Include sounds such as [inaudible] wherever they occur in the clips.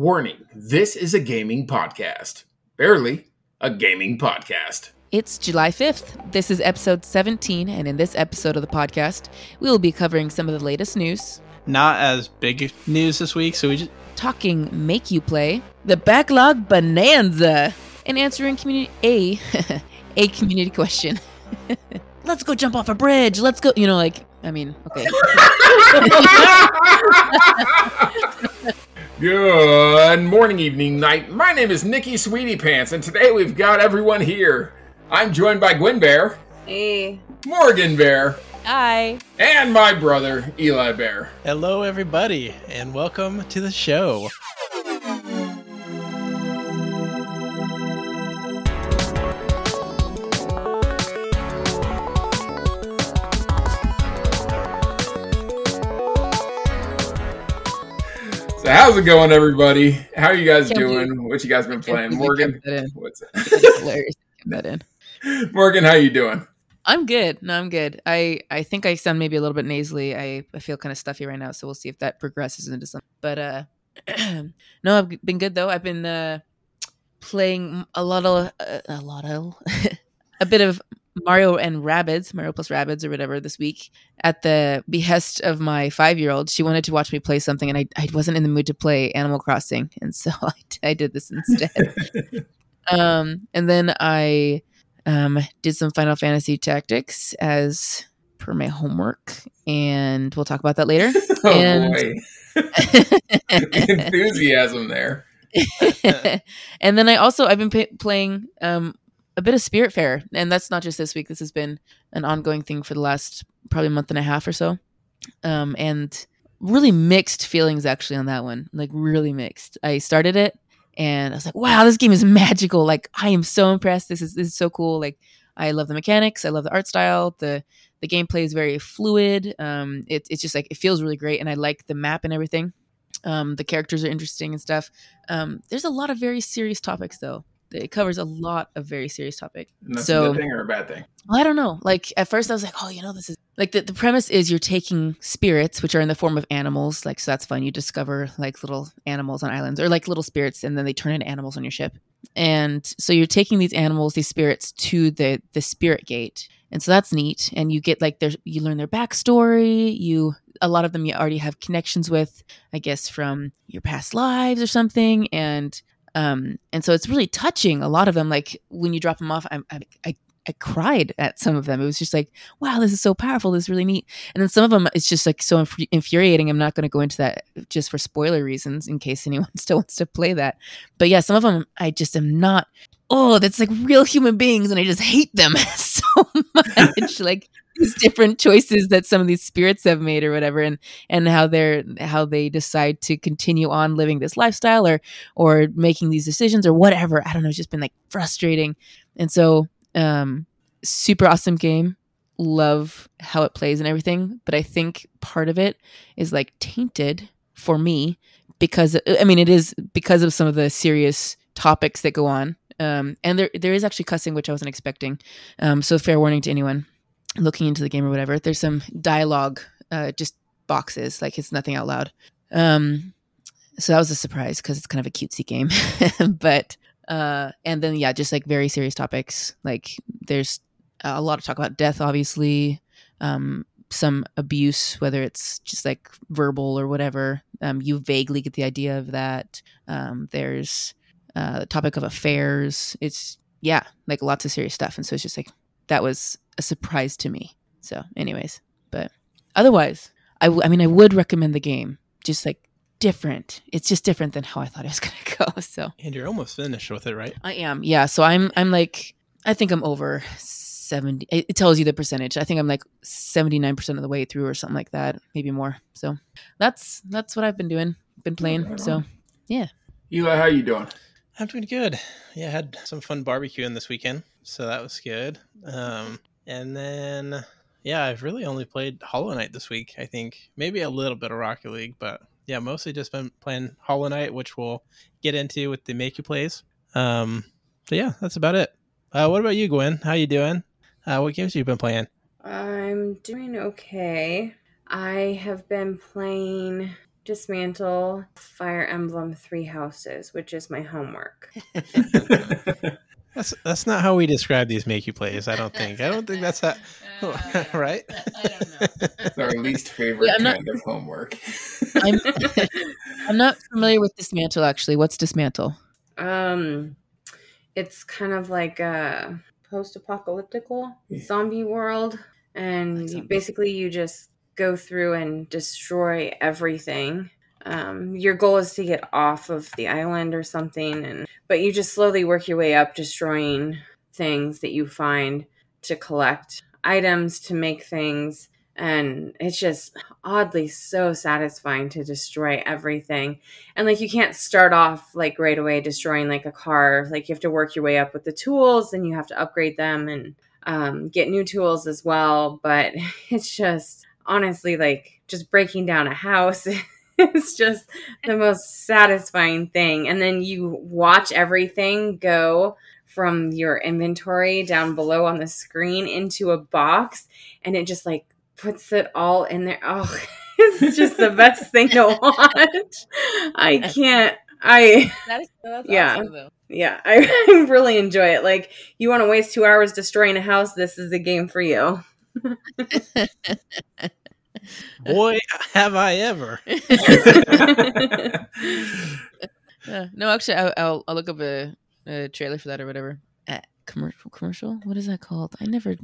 Warning this is a gaming podcast. Barely a gaming podcast. It's July 5th. This is episode 17, and in this episode of the podcast, we will be covering some of the latest news, Not as big news this week, so we just talking Make You Play, the Backlog Bonanza, and answering community a [laughs] a community question. [laughs] Let's go jump off a bridge. Let's go. You know, like I mean, okay. [laughs] Good morning, evening, night. My name is Nikki Sweetie Pants, and today we've got everyone here. I'm joined by Gwen Bear, Hey. Morgan Bear, Hi. and my brother, Eli Bear. hello everybody and welcome to the show. So, how's it going, everybody? How are you guys Can't doing? What you guys been playing? Morgan, what's [laughs] hilarious. That in. [laughs] Morgan, how you doing? I'm good. No, I'm good. I I think I sound maybe a little bit nasally. I, I feel kind of stuffy right now, so we'll see if that progresses into something. But uh [clears throat] no, I've been good though. I've been uh playing a lot of uh, a lot of [laughs] a bit of Mario and Rabbids, Mario plus Rabbids or whatever this week at the behest of my 5-year-old. She wanted to watch me play something and I I wasn't in the mood to play Animal Crossing, [laughs] and so I, I did this instead. [laughs] um and then I um, did some Final Fantasy Tactics as per my homework, and we'll talk about that later. [laughs] Oh And- boy, enthusiasm there. and then I also I've been pa playing um, a bit of Spiritfarer, and that's not just this week. This has been an ongoing thing for the last probably month and a half or so, um, and really mixed feelings actually on that one. Like really mixed. I started it. And I was like, "Wow, this game is magical! Like, I am so impressed. This is this is so cool. Like, I love the mechanics. I love the art style. the The gameplay is very fluid. Um, it, it's just like it feels really great, and I like the map and everything. Um, the characters are interesting and stuff. Um, there's a lot of very serious topics though. It covers a lot of very serious topic. So- a good thing or a bad thing? Well, I don't know. Like at first, I was like, "Oh, you know, this is like the, the premise is you're taking spirits, which are in the form of animals. Like, so that's fun. You discover like little animals on islands, or like little spirits, and then they turn into animals on your ship. And so you're taking these animals, these spirits, to the the spirit gate, and so that's neat. And you get like there's you learn their backstory. You a lot of them you already have connections with, I guess, from your past lives or something, and um and so it's really touching. A lot of them, like when you drop them off, I I I cried at some of them. It was just like, wow, this is so powerful. This is really neat. And then some of them, it's just like so inf- infuriating. I'm not going to go into that just for spoiler reasons in case anyone [laughs] still wants to play that. But yeah, some of them, I just am not. Oh, that's like real human beings, and I just hate them [laughs] so much. [laughs] like these different choices that some of these spirits have made, or whatever, and and how they're how they decide to continue on living this lifestyle, or or making these decisions, or whatever. I don't know. It's just been like frustrating, and so um super awesome game love how it plays and everything but i think part of it is like tainted for me because i mean it is because of some of the serious topics that go on um and there there is actually cussing which i wasn't expecting. Um so fair warning to anyone looking into the game or whatever. There's some dialogue uh just boxes like it's nothing out loud. Um so that was a surprise because it's kind of a cutesy game. [laughs] But uh and then yeah just like very serious topics. Like there's a lot of talk about death obviously. Um some abuse whether it's just like verbal or whatever. Um you vaguely get the idea of that. Um there's uh the topic of affairs it's yeah like lots of serious stuff and so it's just like that was a surprise to me so anyways but otherwise I, w- I mean i would recommend the game just like different it's just different than how i thought it was [laughs] gonna go so And you're almost finished with it, right? I am. Yeah. So I'm I'm like I think I'm over 70 it it tells you the percentage. I think I'm like 79% of the way through or something like that, maybe more. So that's that's what I've been doing. Been playing. So yeah. Eli, how you doing? I'm doing good. Yeah, I had some fun barbecuing this weekend, so that was good. Um, and then yeah, I've really only played Hollow Knight this week. I think maybe a little bit of Rocket League, but yeah, mostly just been playing Hollow Knight, which we'll get into with the make you plays. Um, so yeah, that's about it. Uh, what about you, Gwen? How you doing? Uh, what games have you been playing? I'm doing okay. I have been playing dismantle Fire Emblem Three Houses, which is my homework. [laughs] [laughs] That's that's not how we describe these make you plays. I don't think. I don't think that's how. [laughs] right? I don't know. It's our least favorite Yeah, not- kind of homework. I'm, I'm not familiar with dismantle. Actually, what's dismantle? Um, it's kind of like a post-apocalyptic Yeah. zombie world, and Like you, zombies. basically you just go through and destroy everything. Um, your goal is to get off of the island or something, and but you just slowly work your way up, destroying things that you find to collect items to make things. And it's just oddly so satisfying to destroy everything and like you can't start off like right away destroying like a car like you have to work your way up with the tools and you have to upgrade them and um, get new tools as well but [laughs] it's just honestly like just breaking down a house [laughs] it's just the most satisfying thing and then you watch everything go from your inventory down below on the screen into a box and it just like puts it all in there oh [laughs] it's just the best thing to [laughs] watch. I can't. I That is, that's Yeah. awesome, though. yeah, I really enjoy it. Like you want to waste two hours destroying a house, this is the game for you. Boy, have I ever. [laughs] Yeah. No, actually, I'll, I'll, I'll look up a, a trailer for that or whatever. Uh, commercial? Commercial? What is that called? I never.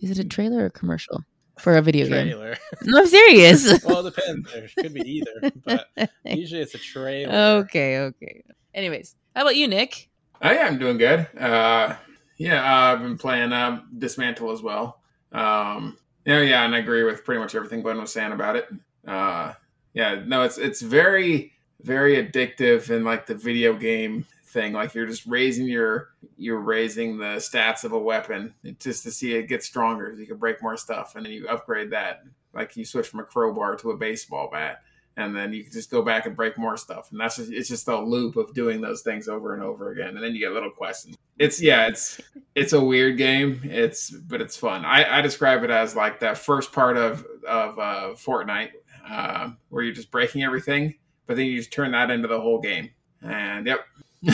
Is it a trailer or a commercial for a video game? Trailer. [laughs] No, I'm serious. [laughs] well, it depends. There could be either, but usually it's a trailer. okay, okay. Anyways, how about you, Nick? Oh, yeah, I'm doing good. Uh, yeah, uh, I've been playing uh, Dismantle as well. Um, yeah, yeah, and I agree with pretty much everything Gwen was saying about it. Uh, yeah, no, it's it's very very addictive in like the video game thing. Like you're just raising your you're raising the stats of a weapon just to see it get stronger. so You can break more stuff, and then you upgrade that. Like you switch from a crowbar to a baseball bat and then you can just go back and break more stuff and that's just it's just a loop of doing those things over and over again and then you get little questions it's yeah it's it's a weird game it's but it's fun i, I describe it as like that first part of of uh, fortnite uh, where you're just breaking everything but then you just turn that into the whole game and yep [laughs]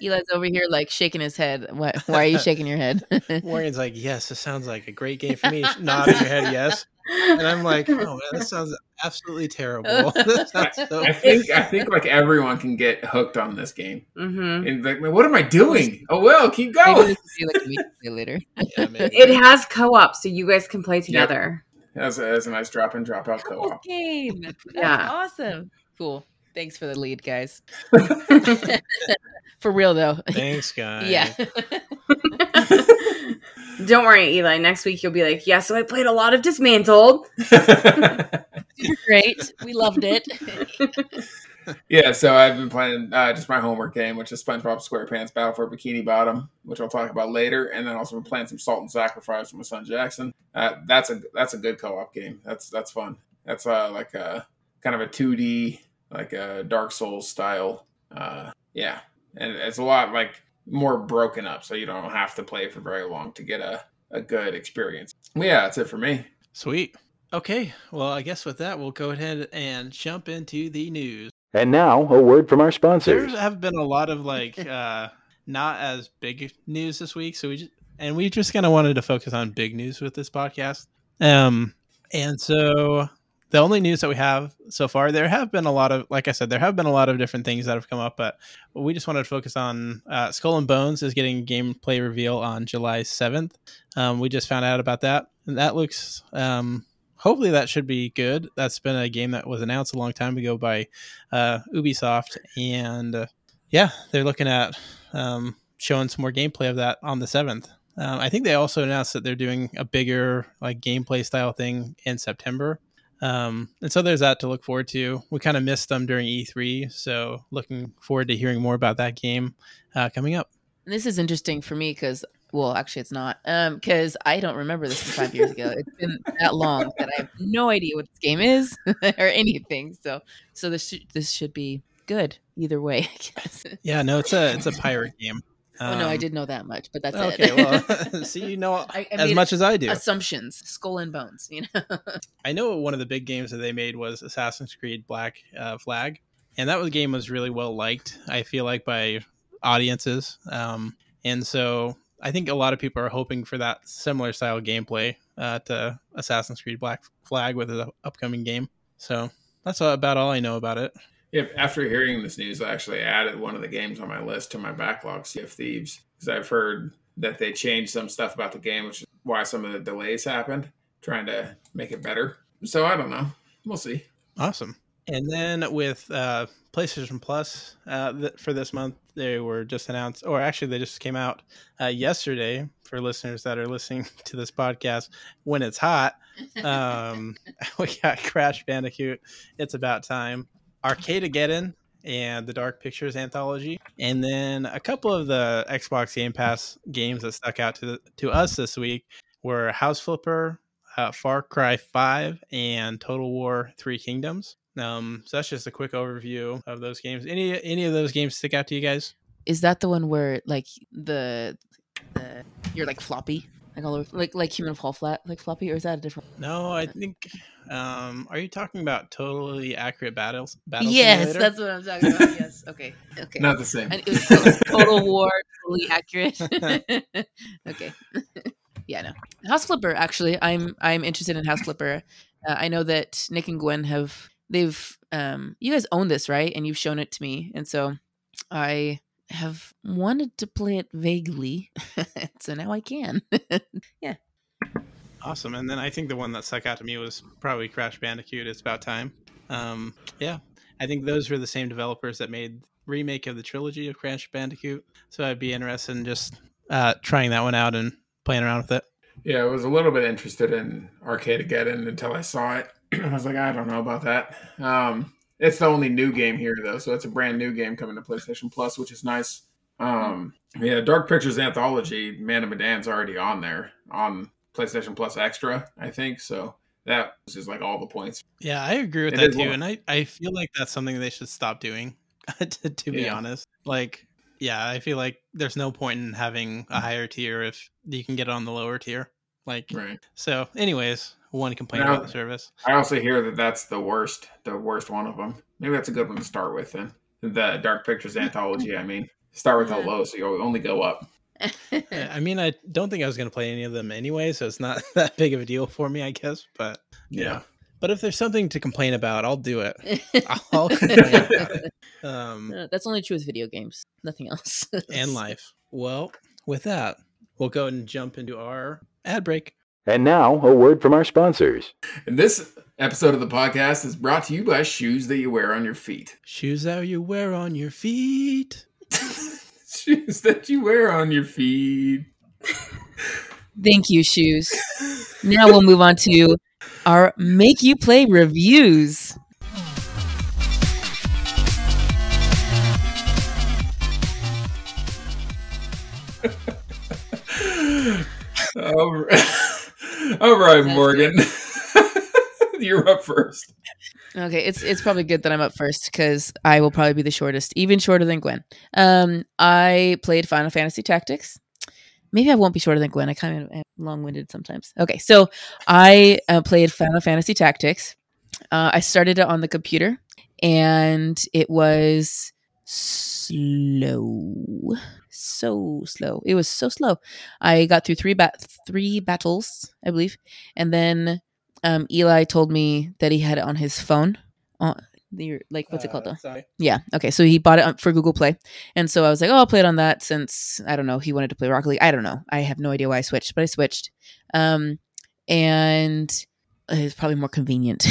Eli's over here like shaking his head. Why, why are you shaking your head? [laughs] Morgan's like, yes, this sounds like a great game for me. Nodding your head, yes. And I'm like, oh man, this [laughs] sounds absolutely [laughs] terrible. [laughs] sounds so i think i think like everyone can get hooked on this game hmm and like what am i doing oh well keep going we can do like a meet play later. Yeah, maybe. It has co-op, so you guys can play together. that's a, that's a nice drop in drop out co-op game. That's Yeah. awesome. Cool. Thanks for the lead, guys. For real though. Thanks, guys. yeah. Don't worry, Eli. Next week you'll be like, "Yeah, so I played a lot of Dismantled." [laughs] Great. We loved it. [laughs] Yeah, so I've been playing uh, just my homework game, which is SpongeBob SquarePants Battle for Bikini Bottom, which I'll talk about later, and then also been playing some Salt and Sacrifice with my son Jackson. Uh, that's a that's a good co-op game. That's that's fun. That's uh, like a kind of a two D like a Dark Souls style. Uh, yeah, and it's a lot like more broken up, so you don't have to play for very long to get a a good experience. Well, yeah, that's it for me. Sweet. Okay. Well, I guess with that, we'll go ahead and jump into the news. And now, a word from our There sponsors. have been a lot of like [laughs] uh not as big news this week, so we just and we just kind of wanted to focus on big news with this podcast. Um and so the only news that we have so far, there have been a lot of, like I said, there have been a lot of different things that have come up, but we just wanted to focus on uh, Skull and Bones is getting gameplay reveal on July 7th. Um, we just found out about that, and that looks, um, hopefully, that should be good. That's been a game that was announced a long time ago by uh, Ubisoft, and uh, yeah, they're looking at um, showing some more gameplay of that on the 7th. Um, I think they also announced that they're doing a bigger like gameplay style thing in September. Um, and so there's that to look forward to. We kind of missed them during E3, so looking forward to hearing more about that game uh, coming up. This is interesting for me because, well, actually, it's not. Um, because I don't remember this from five years ago. It's been that long that I have no idea what this game is [laughs] or anything. So, so this sh- this should be good either way. I guess. Yeah, no, it's a it's a pirate game. Oh no, I Um, did know that much, but that's Okay, it. well, [laughs] [laughs] see, you know I, I as much as I do. assumptions, skull and bones. You know. [laughs] I know one of the big games that they made was Assassin's Creed Black uh, Flag, and that was game was really well liked. I feel like by audiences, um, and so I think a lot of people are hoping for that similar style gameplay uh, to Assassin's Creed Black Flag with the upcoming game. So that's about all I know about it. Yep. After hearing this news, I actually added one of the games on my list to my backlog, Sea of Thieves, because I've heard that they changed some stuff about the game, which is why some of the delays happened, trying to make it better. So I don't know. We'll see. Awesome. And then with uh, PlayStation Plus uh, th- for this month, they were just announced, or actually, they just came out uh, yesterday for listeners that are listening [laughs] to this podcast when it's hot. [laughs] Um, [laughs] we got Crash Bandicoot, It's About Time, Arcadegeddon, and the Dark Pictures anthology, and then a couple of the Xbox Game Pass games that stuck out to to us this week were House Flipper, uh, Far Cry 5, and Total War Three Kingdoms. Um, so that's just a quick overview of those games. Any any of those games stick out to you guys? Is that the one where like the, the you're like floppy, like all over, like like human fall flat, like floppy, or is that a different? No, I think. Um, are you talking about totally accurate battles? Battle yes, Simulator? that's what I'm talking about. yes. Okay. Okay. Not the same. And it was total, [laughs] total war, totally accurate. [laughs] [laughs] okay. yeah, no. House Flipper. Actually, I'm I'm interested in House Flipper. Uh, I know that Nick and Gwen have they've um you guys own this right, and you've shown it to me, and so I have wanted to play it vaguely, [laughs] so now I can. [laughs] Yeah. Awesome. And then I think the one that stuck out to me was probably Crash Bandicoot. It's about time. Um, yeah, I think those were the same developers that made remake of the trilogy of Crash Bandicoot. So I'd be interested in just uh, trying that one out and playing around with it. Yeah, I was a little bit interested in Arcade Arcadegeddon until I saw it. [clears throat] I was like, I don't know about that. Um, it's the only new game here, though, so it's a brand new game coming to PlayStation Plus, which is nice. Um, yeah, Dark Pictures Anthology, Man of Medan's already on there on PlayStation Plus Extra, I think. So that is like all the points. Yeah, I agree with It that too, one. and I, I feel like that's something they should stop doing. [laughs] to, to be Yeah. honest, like yeah, I feel like there's no point in having a higher tier if you can get it on the lower tier. Like Right. so. Anyways, one complaint Now- about the service. I also hear that that's the worst, the worst one of them. Maybe that's a good one to start with then. The Dark Pictures [laughs] Anthology, I mean. Start with the Yeah. low, so you'll only go up. [laughs] I I mean, I don't think I was going to play any of them anyway, so it's not [laughs] that big of a deal for me, I guess. But Yeah. but if there's something to complain about, I'll do it. I'll complain about it. Um, Uh, That's only true with video games. Nothing else. and life. Well, with that, we'll go and jump into our ad break. And now, a word from our sponsors. And this episode of the podcast is brought to you by shoes that you wear on your feet. Shoes that you wear on your feet. [laughs] shoes that you wear on your feet. Thank you, shoes. Now we'll move on to our make you play reviews. All right, All right Morgan. [laughs] You're up first. Okay, it's it's probably good that I'm up first because I will probably be the shortest, even shorter than Gwen. Um, I played Final Fantasy Tactics. Maybe I won't be shorter than Gwen. I kind of am long-winded sometimes. Okay, so I uh, played Final Fantasy Tactics. Uh, I started it on the computer, and it was slow, so slow. It was so slow. I got through three bat three battles, I believe, and then um, Eli told me that he had it on his phone. On the like, what's it called though? Uh, Sorry. Yeah. Okay. So he bought it for Google Play, and so I was like, oh, I'll play it on that since I don't know. He wanted to play Rocket League. I don't know. I have no idea why I switched, but I switched. Um, and it's probably more convenient.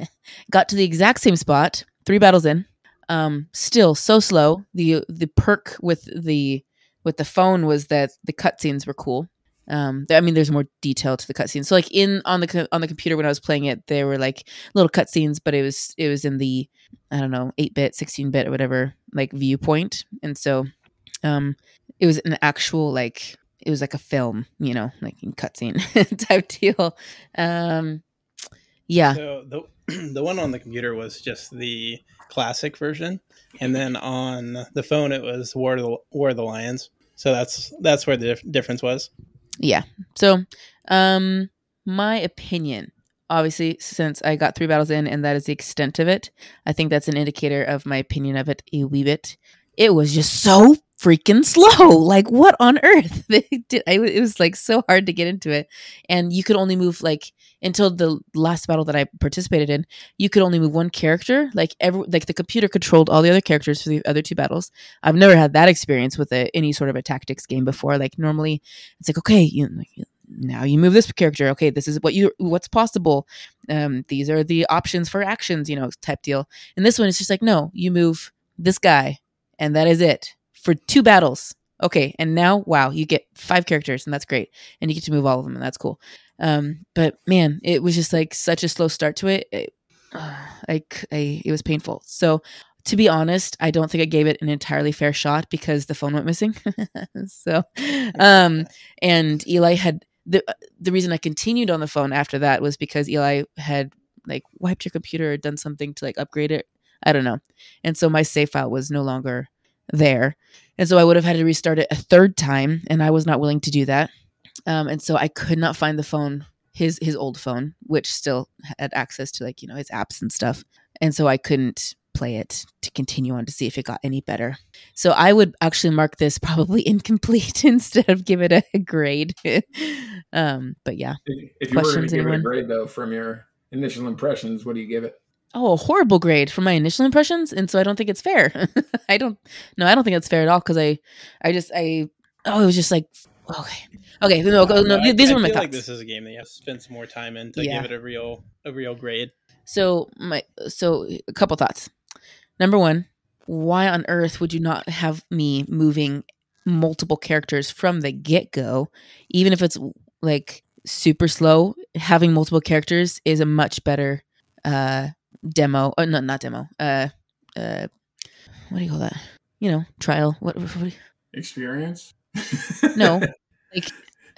[laughs] Got to the exact same spot, three battles in. Um, still so slow. the The perk with the with the phone was that the cutscenes were cool. Um, I mean, there's more detail to the cutscenes. So, like in on the on the computer when I was playing it, there were like little cutscenes, but it was it was in the I don't know eight bit, sixteen bit, or whatever like viewpoint, and so um, it was an actual like it was like a film, you know, like cutscene [laughs] type deal. Um, yeah, So the [clears throat] the one on the computer was just the classic version, and then on the phone it was War of the War of the Lions. So that's that's where the dif- difference was. Yeah. So, um, my opinion, obviously, since I got three battles in and that is the extent of it, I think that's an indicator of my opinion of it a wee bit. It was just so freaking slow. Like, what on earth? [laughs] They did. I, it was like so hard to get into it, and you could only move like until the last battle that I participated in. You could only move one character. Like every like the computer controlled all the other characters for the other two battles. I've never had that experience with a, any sort of a tactics game before. Like normally, it's like okay, you now you move this character okay this is what you what's possible um these are the options for actions you know type deal and this one is just like no you move this guy and that is it for two battles okay and now wow you get five characters and that's great and you get to move all of them and that's cool um but man it was just like such a slow start to it, it [sighs] like I, it was painful so to be honest, I don't think I gave it an entirely fair shot because the phone went missing. [laughs] so, um, and Eli had the the reason I continued on the phone after that was because Eli had like wiped your computer or done something to like upgrade it. I don't know, and so my save file was no longer there, and so I would have had to restart it a third time, and I was not willing to do that. Um, and so I could not find the phone his his old phone, which still had access to like you know his apps and stuff, and so I couldn't play it to continue on to see if it got any better. So I would actually mark this probably [laughs] incomplete instead of give it a grade. [laughs] um, but yeah. If you Questions, were to give anyone? it a grade though from your initial impressions, what do you give it? Oh, a horrible grade for my initial impressions, and so I don't think it's fair. [laughs] I don't. No, I don't think it's fair at all because I, I just I. Oh, it was just like okay, okay. No, no, no these I, were my thoughts. Like this is a game that you have to spend some more time in to yeah. give it a real a real grade. So my so a couple thoughts. Number one, why on earth would you not have me moving multiple characters from the get go, even if it's like super slow? Having multiple characters is a much better uh, demo. Uh, no, not demo. Uh, uh, what do you call that? You know, trial. What? what, what Experience. no, [laughs] like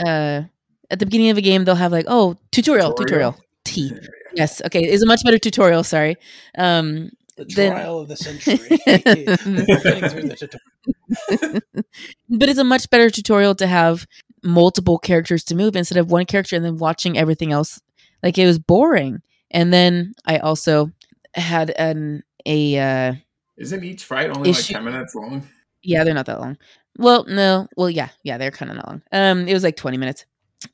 uh, at the beginning of a game, they'll have like, oh, tutorial, tutorial. tutorial. T. Yes. Okay. It's a much better tutorial. Sorry. Um, the trial of the century. [laughs] [laughs] but it's a much better tutorial to have multiple characters to move instead of one character and then watching everything else. Like it was boring. And then I also had an a uh Isn't each fight only issue. like ten minutes long? Yeah, they're not that long. Well, no. Well, yeah, yeah, they're kind of not long. Um, it was like twenty minutes.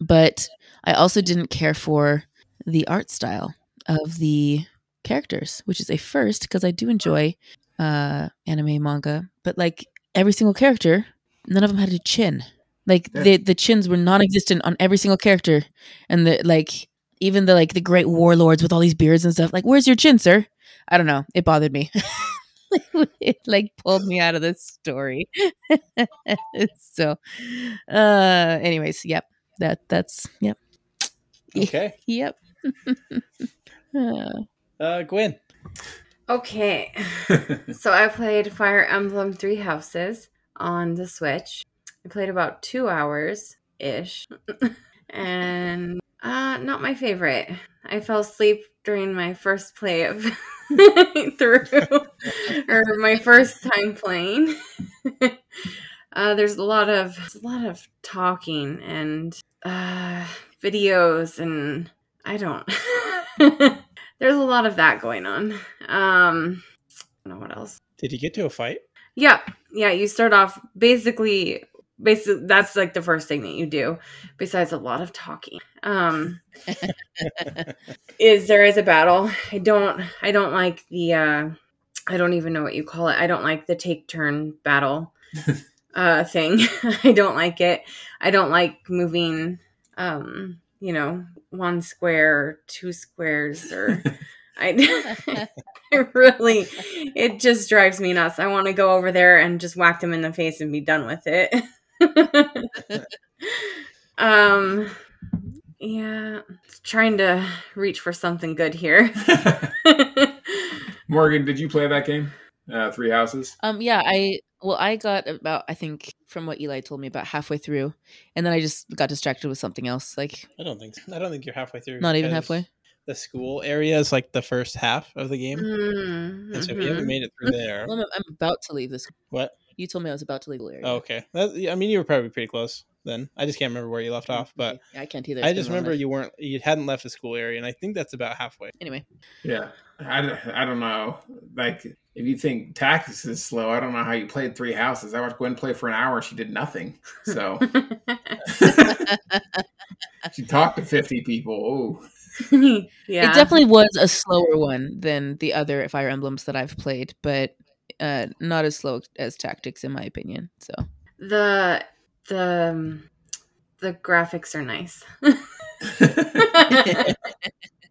But I also didn't care for the art style of the characters, which is a first because I do enjoy uh, anime manga. But like every single character, none of them had a chin. Like yeah. the the chins were non-existent on every single character, and the like even the like the great warlords with all these beards and stuff. Like, where's your chin, sir? I don't know. It bothered me. [laughs] it [laughs] like pulled me out of the story. [laughs] so, uh, anyways, yep. That that's yep. Okay. [laughs] yep. uh, uh, Gwen. Okay. so I played Fire Emblem Three Houses on the Switch. I played about two hours ish. and uh not my favorite. I fell asleep during my first play of [laughs] through [laughs] or my first time playing. [laughs] uh there's a lot of a lot of talking and uh videos and I don't there's a lot of that going on. Um, I don't know what else. Did you get to a fight? Yeah, yeah. You start off basically, basically that's like the first thing that you do, besides a lot of talking. Um, [laughs] is there is a battle? I don't, I don't like the. uh I don't even know what you call it. I don't like the take turn battle [laughs] uh thing. [laughs] I don't like it. I don't like moving um you know, one square or two squares or I, I really it just drives me nuts. I want to go over there and just whack them in the face and be done with it. [laughs] um yeah, trying to reach for something good here. [laughs] Morgan, did you play that game? Uh, Three Houses? Um yeah, I well, I got about I think from what Eli told me about halfway through, and then I just got distracted with something else. Like I don't think so. I don't think you're halfway through. Not even halfway. The school area is like the first half of the game, mm-hmm. and so if you haven't mm-hmm. made it through there, well, I'm about to leave this. What? You told me I was about to legal area. Oh, okay. That, I mean, you were probably pretty close then. I just can't remember where you left mm, off, but Yeah, I can't either. I just been a long remember you weren't, you hadn't left the school area, and I think that's about halfway. Anyway, Yeah, I, I don't know. Like, if you think tactics is slow, I don't know how you played three houses. I watched Gwen play for an hour and she did nothing. So [laughs] she talked to 50 people. Oh, [laughs] yeah. it definitely was a slower one than the other Fire Emblems that I've played, but uh, not as slow as Tactics, in my opinion. So the the um, the graphics are nice. [laughs]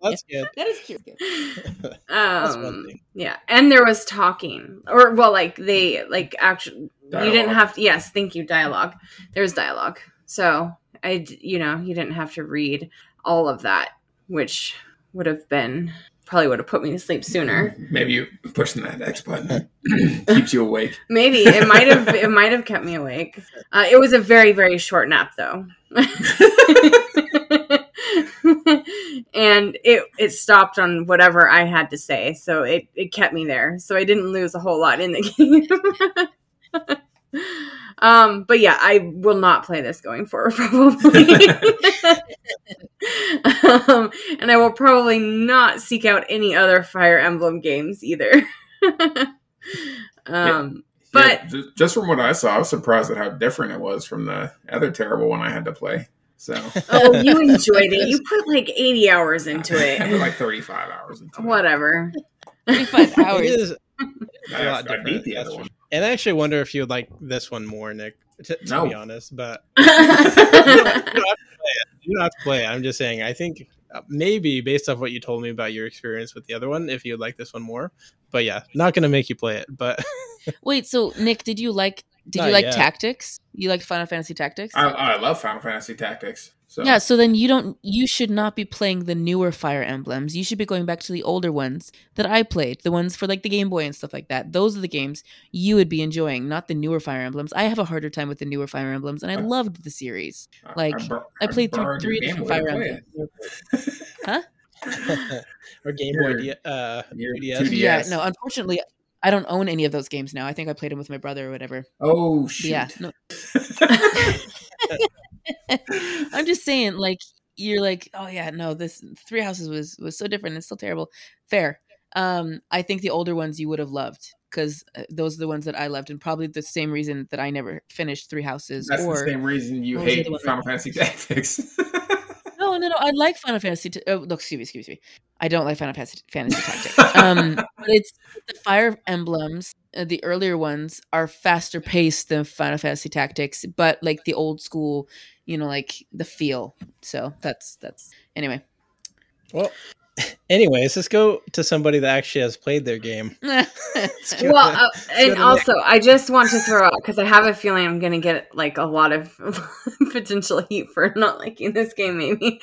That's good. that is cute. [laughs] That's one um, thing. yeah, and there was talking, or well, like they like actually you didn't have to. Yes, thank you, dialogue. There was dialogue, so i you know, you didn't have to read all of that, which would have been probably would have put me to sleep sooner. maybe you pushing that X button [clears throat] keeps you awake. Maybe it might have it might have kept me awake. Uh, it was a very very short nap though, [laughs] and it it stopped on whatever I had to say, so it it kept me there. So I didn't lose a whole lot in the [laughs] game. [laughs] um, but yeah, I will not play this going forward [laughs] probably. um, and I will probably not seek out any other Fire Emblem games either. [laughs] um, But- Yeah, just from what I saw, I was surprised at how different it was from the other terrible one I had to play. So [laughs] Oh, you enjoyed it. You put like 80 hours into I put it. like 35 hours into it. Whatever. 35 hours. is I, a lot I beat the other one. And I actually wonder if you would like this one more, Nick. To, to No. be honest, but you [laughs] don't, you don't have to play it. Don't to play it. I'm just saying. I think uh, maybe based off what you told me about your experience with the other one, if you'd like this one more. But yeah, not gonna make you play it. But [laughs] Wait, so Nick, did you like did Not you like yet. Tactics? You liked Final Fantasy Tactics? I, I love Final Fantasy Tactics. So Yeah, so then you don't you should not be playing the newer Fire Emblems. You should be going back to the older ones that I played, the ones for like the Game Boy and stuff like that. Those are the games you would be enjoying, not the newer Fire Emblems. I have a harder time with the newer Fire Emblems and I loved the series. I- like, bur- I played through borrowed three your different Game Fire Emblems. it. [laughs] [laughs] or Game Boy, D- uh, 2DS. 2DS. Yeah, no, unfortunately I don't own any of those games now. I think I played them with my brother or whatever. Oh shoot! yeah, no, [laughs] [laughs] I'm just saying, like you're like, oh yeah, no, this Three Houses was was so different. It's still terrible. Fair. Um, I think the older ones you would have loved because those are the ones that I loved, and probably the same reason that I never finished Three Houses. That's or the same reason you what was the hate? Final Fantasy Tactics. [laughs] no, no, no, I like Final Fantasy. T- oh, no, excuse me, excuse me. I don't like Final Fantasy, Fantasy Tactics. Um, [laughs] but it's the Fire Emblems. Uh, the earlier ones are faster paced than Final Fantasy Tactics, but like the old school, you know, like the feel. So that's that's anyway. Well, [laughs] anyways, let's go to somebody that actually has played their game. [laughs] Well, uh, and also, I just want to throw out because I have a feeling I'm going to get like a lot of [laughs] potential heat for not liking this game, maybe.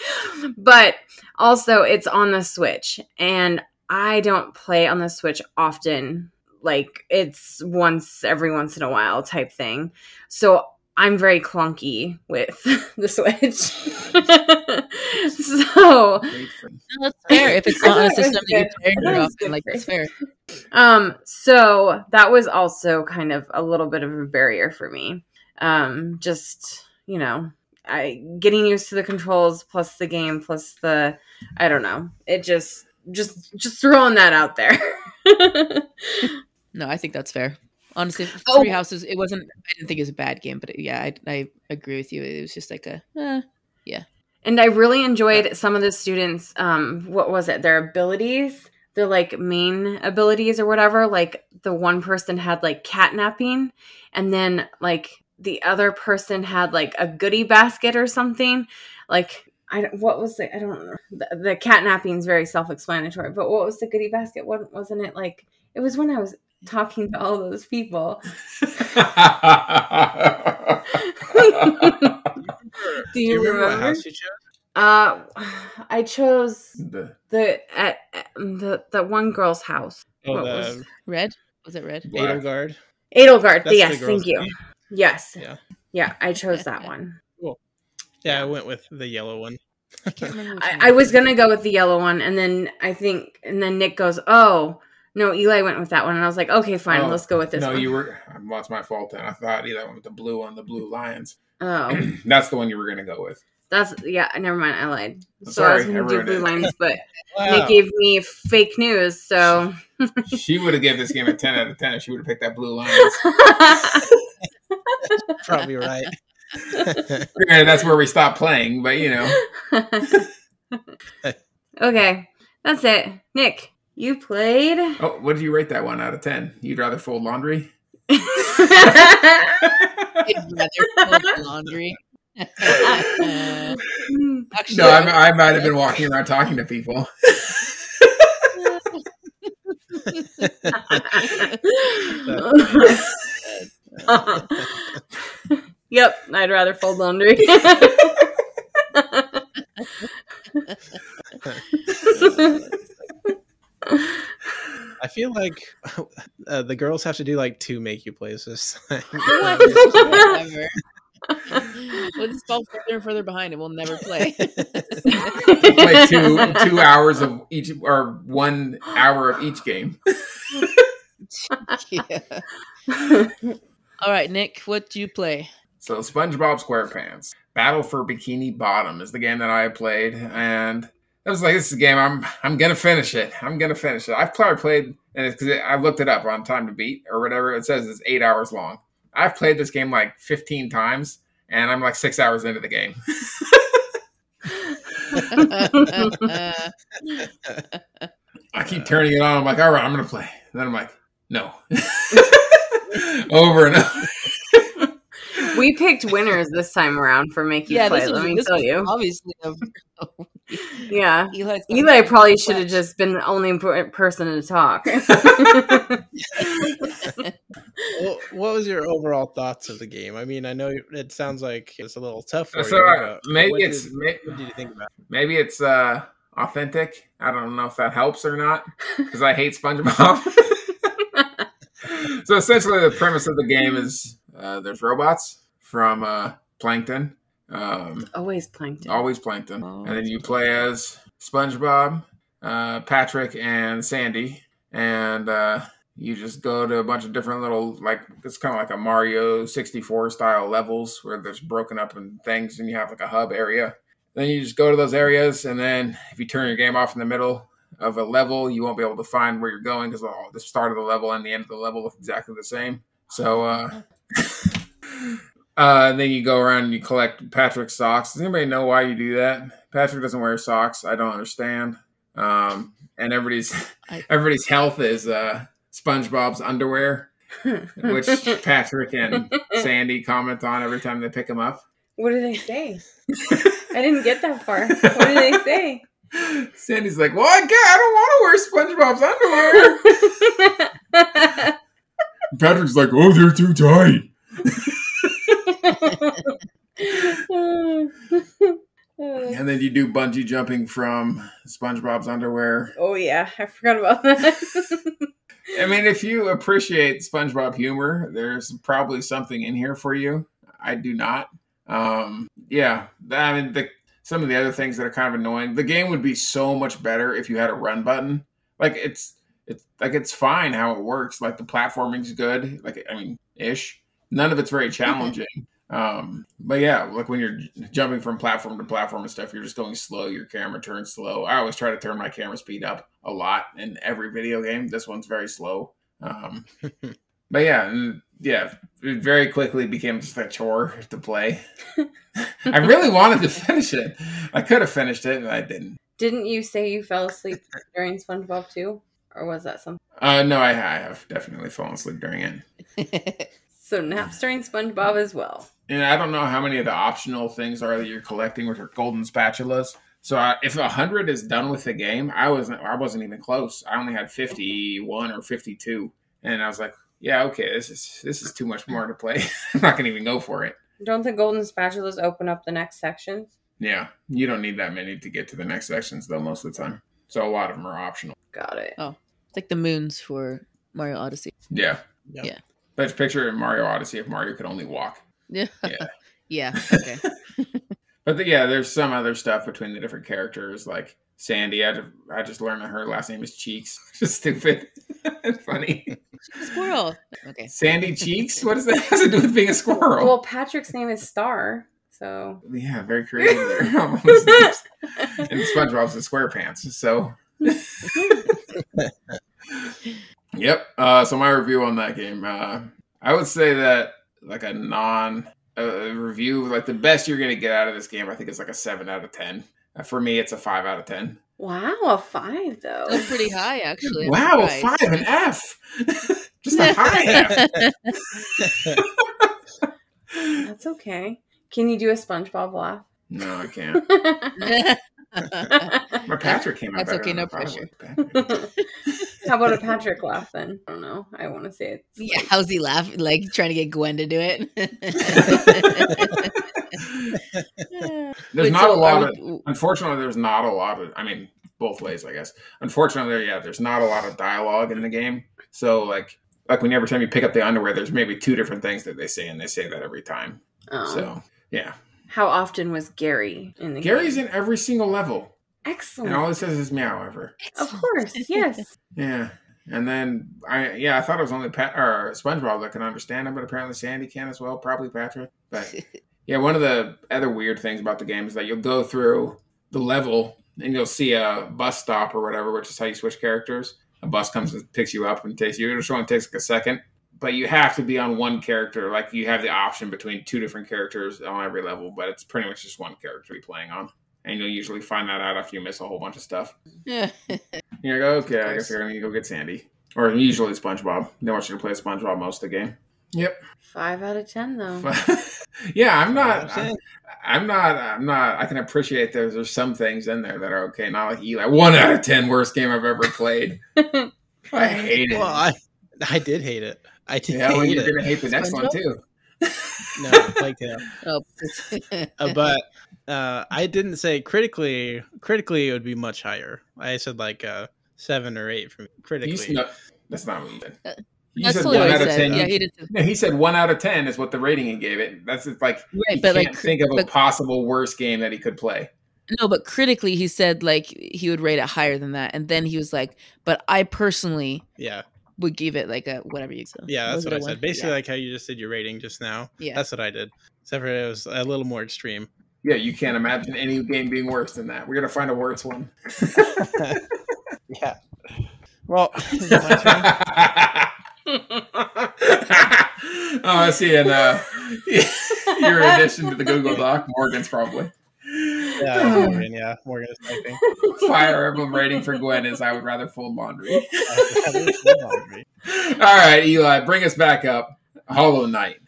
But also, it's on the Switch, and I don't play on the Switch often. Like it's once every once in a while type thing. So I'm very clunky with [laughs] the Switch. [laughs] so No, that's fair. If it's not on a thought it was system that you good. play I it was often, like that's fair. Um, so that was also kind of a little bit of a barrier for me. Um, just, you know, I getting used to the controls plus the game plus the I don't know. It just just just throwing that out there. [laughs] No, I think that's fair. Honestly, Oh. Three Houses. It wasn't. I didn't think it was a bad game, but yeah, I, I agree with you. It was just like a. Eh. and I really enjoyed some of the students um what was it? Their abilities, their like main abilities or whatever. Like the one person had like catnapping and then like the other person had like a goodie basket or something. Like I don't, what was the I don't know. The, the catnapping is very self-explanatory, but what was the goodie basket? What wasn't it like? It was when I was talking to all those people. [laughs] [laughs] Do you, remember? what house you chose? Uh, I chose the the at, at the the one girl's house. Oh, What the was- Red was it red? Black. Edelgard. Edelgard. That's yes, thank you. name. Yes, Yeah. yeah, I chose that one. Cool. Yeah, I went with the yellow one. I can't remember. which I, I was gonna go with the yellow one, and then I think, and then Nick goes, "Oh, No, Eli went with that one, and I was like, okay, fine, Oh, let's go with this no, one. you were. Well, it's my fault then. I thought Eli went with the blue one, the blue lions. [clears throat] oh, That's the one you were going to go with. that's yeah. Never mind, I lied. I'm So I was sorry, going I to do blue it. lines, but [laughs] Wow. they gave me fake news. So She would have given this game a 10 out of 10 if she would have picked that blue lions. [laughs] Probably right. [laughs] Granted, that's where we stopped playing, but you know. okay, that's it. Nick, you played. Oh, what did you rate that one out of 10? You'd rather fold laundry? I'd rather fold laundry. Actually, No, I, I might have been walking around talking to people. [laughs] yep, I'd rather fold laundry. [laughs] I feel like [laughs] uh, the girls have to do like two make you plays this time. We'll just fall further and further behind and we'll never play. [laughs] Like two [laughs] two hours of each or one hour of each game. yeah. All right, Nick, what do you play? So SpongeBob SquarePants Battle for Bikini Bottom is the game that I played, and I was like, "This is a game I'm I'm gonna finish it. I'm gonna finish it." I've probably played, and it's because I looked it up on Time to Beat or whatever. It says it's eight hours long. I've played this game like 15 times, and I'm like six hours into the game. [laughs] I keep turning it on. I'm like, "All right, I'm gonna play." And then I'm like, "No." [laughs] Over and over. we picked winners this time around for make you yeah, play. this was, let me this tell was you. obviously a, Yeah. Eli's Eli probably should have just been the only per- person to talk. [laughs] Well, what was your overall thoughts of the game? I mean, I know it sounds like it's a little tough for So you. maybe what it's Did, may- what did you think about? maybe it's uh authentic. I don't know if that helps or not because I hate SpongeBob. [laughs] so essentially, the premise of the game is uh, there's robots from uh, Plankton, um, Always plankton. always Plankton, Oh. and then you play as SpongeBob, uh, Patrick, and Sandy, and uh, you just go to a bunch of different little like it's kind of like a Mario 64 style levels where there's broken up in things, and you have like a hub area. Then you just go to those areas, and then if you turn your game off in the middle of a level, you won't be able to find where you're going because the start of the level and the end of the level look exactly the same. So, uh, [laughs] uh, then you go around and you collect Patrick's socks. Does anybody know why you do that? Patrick doesn't wear socks. I don't understand. Um, and everybody's I- [laughs] everybody's health is uh, SpongeBob's underwear, [laughs] which Patrick and Sandy comment on every time they pick him up. what do they say? [laughs] I didn't get that far. What do they say? Sandy's like, "Well, I, can't, I don't want to wear SpongeBob's underwear." Patrick's like, "Oh, they're too tight." [laughs] And then you do bungee jumping from SpongeBob's underwear. oh yeah, I forgot about that. [laughs] I mean, if you appreciate SpongeBob humor, there's probably something in here for you. I do not. Um, yeah, I mean, the, some of the other things that are kind of annoying. The game would be so much better if you had a run button. Like it's it's like it's fine how it works. Like the platforming's good. Like I mean, ish. None of it's very [laughs] challenging. Um, but yeah, like when you're jumping from platform to platform and stuff, you're just going slow. Your camera turns slow. I always try to turn my camera speed up a lot in every video game. This one's very slow. Um, [laughs] but yeah, and yeah, it very quickly became just a chore to play. [laughs] I really wanted to finish it. I could have finished it, and I didn't. Didn't you say you fell asleep during SpongeBob too, or was that something? Uh, no, I, I have definitely fallen asleep during it. [laughs] So naps during SpongeBob as well. And I don't know how many of the optional things are that you're collecting, which are golden spatulas. So I, if a hundred is done with the game, I wasn't. I wasn't even close. I only had fifty-one or fifty-two, and I was like, "Yeah, okay, this is this is too much more to play. [laughs] I'm not gonna even go for it." Don't the golden spatulas open up the next sections? Yeah, you don't need that many to get to the next sections, though. Most of the time, so a lot of them are optional. Got it. Oh, it's like the moons for Mario Odyssey. Yeah, Yep. Yeah. let's picture in Mario Odyssey if Mario could only walk. [laughs] Yeah. Yeah. yeah. [laughs] Okay. But the, yeah, there's some other stuff between the different characters. Like Sandy. I, I just learned that her last name is Cheeks. [laughs] Just stupid. Funny. Squirrel. Okay. Sandy Cheeks? What does that have to do with being a squirrel? Well, Patrick's name is Star, so. yeah, very creative there. and SpongeBob's in SquarePants. So, yep. Uh, so my review on that game, uh, I would say that like a non uh, review, like the best you're gonna get out of this game, I think is like a seven out of ten. Uh, for me, it's a five out of ten. Wow, a five though. Still pretty high, actually. Wow, a five, an F. [laughs] Just a high F. [laughs] That's okay. Can you do a SpongeBob laugh? No, I can't. [laughs] My Patrick came out That's okay, no I thought it pressure. Would. Patrick. How about a Patrick laugh then? I don't know. I want to say it. yeah, how's he laugh? Like trying to get Gwen to do it. [laughs] There's Wait, not so a lot are of unfortunately there's not a lot of i mean both ways i guess unfortunately yeah there's not a lot of dialogue in the game so like like when every time you pick up the underwear there's maybe two different things that they say and they say that every time Oh. so yeah How often was Gary in the gary's game? in every single level Excellent. and all he says is meow ever Of course, yes. [laughs] yeah and then i yeah i thought it was only Pat or spongebob that can understand him but apparently sandy can as well probably patrick but [laughs] Yeah, one of the other weird things about the game is that you'll go through the level and you'll see a bus stop or whatever, which is how you switch characters. A bus comes and picks you up and takes you. It only takes like a second, but you have to be on one character. Like you have the option between two different characters on every level, but it's pretty much just one character you're playing on. And you'll usually find that out after you miss a whole bunch of stuff. Yeah. [laughs] You're like, okay, I guess I'm gonna go get Sandy, or usually SpongeBob. They want you to play SpongeBob most of the game. Yep. Five out of ten though. [laughs] yeah, I'm not. Five out of I'm, I'm not. I'm not. I can appreciate there's there's some things in there that are okay. Not like Eli. One out of ten, worst game I've ever played. [laughs] I hate it. Well, I, I did hate it. I did yeah, well, hate you're it. gonna hate the next one too. No, like uh, oh, uh, but uh, I didn't say critically. Critically, it would be much higher. I said like uh, seven or eight from You critically. sn- that's not what you said. Uh, You that's said totally one what out I of said. ten. Yeah, he did. no, he said one out of ten is what the rating he gave it. That's just like Right, you but can't like, think of a possible worst game that he could play. no, but critically, he said like he would rate it higher than that, and then he was like, "But I personally yeah, would give it like a whatever you said." yeah, that's Was it what I a one? said. Basically, Yeah. like how you just did your rating just now. Yeah. that's what I did. Except for it was a little more extreme. Yeah, you can't imagine any game being worse than that. We're gonna find a worse one. [laughs] yeah. Well, [laughs] is it my turn? [laughs] oh, I see. And uh, your addition to the Google Doc, Morgan's probably. yeah, [sighs] Morgan. Yeah, Morgan is typing. Fire Emblem rating for Gwen is I would rather fold laundry. well, All right, Eli, bring us back up. Hollow Knight.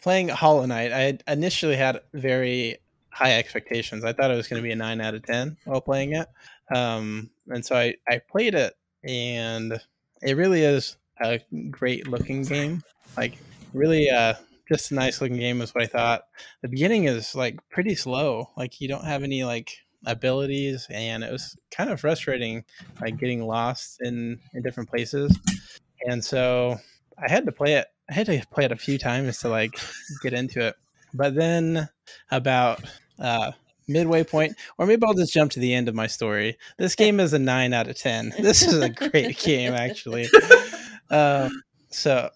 Playing Hollow Knight, I initially had very high expectations. I thought it was going to be a nine out of ten while playing it, um, and so I I played it, and it really is a great looking game. Like really, uh, just a nice looking game is what I thought. The beginning is like pretty slow. Like you don't have any like abilities, and it was kind of frustrating, like getting lost in in different places. And so I had to play it. I had to play it a few times to like get into it. But then about uh, midway point, or maybe I'll just jump to the end of my story. This game is a nine out of ten. [laughs] This is a great game, actually. [laughs] Um, so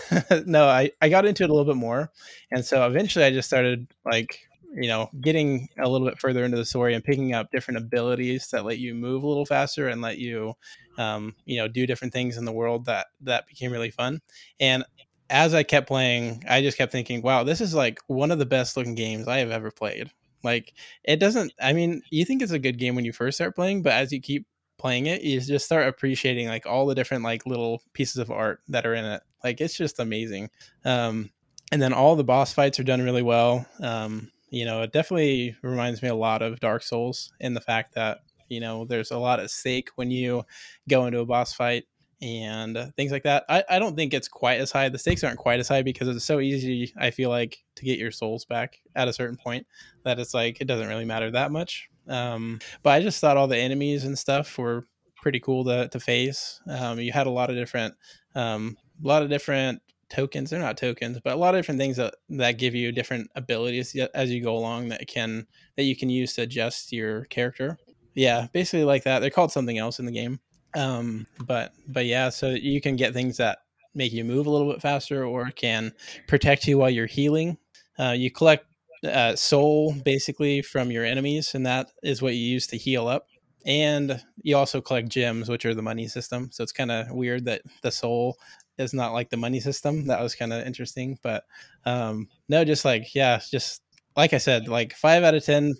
[laughs] no, I I got into it a little bit more, and so eventually I just started like you know getting a little bit further into the story and picking up different abilities that let you move a little faster and let you um, you know do different things in the world that that became really fun and as i kept playing i just kept thinking wow this is like one of the best looking games i have ever played. Like it doesn't i mean you think it's a good game when you first start playing but as you keep playing it you just start appreciating like all the different like little pieces of art that are in it. Like it's just amazing. Um and then all the boss fights are done really well. Um you know it definitely reminds me a lot of dark souls in the fact that you know there's a lot at stake when you go into a boss fight and uh, things like that. I, I don't think it's quite as high. The stakes aren't quite as high because it's so easy, I feel like, to get your souls back at a certain point that it's like it doesn't really matter that much. Um, but I just thought all the enemies and stuff were pretty cool to, to face. Um, you had a lot of different, um, a lot of different tokens. They're not tokens, but a lot of different things that, that give you different abilities as you go along that can that you can use to adjust your character. Yeah, basically like that. They're called something else in the game. Um, but but yeah, so you can get things that make you move a little bit faster or can protect you while you're healing. Uh, you collect uh, soul basically from your enemies, and that is what you use to heal up. And you also collect gems, which are the money system. So it's kind of weird that the soul is not like the money system. That was kind of interesting, but um, no, just like yeah, just like I said, like five out of ten.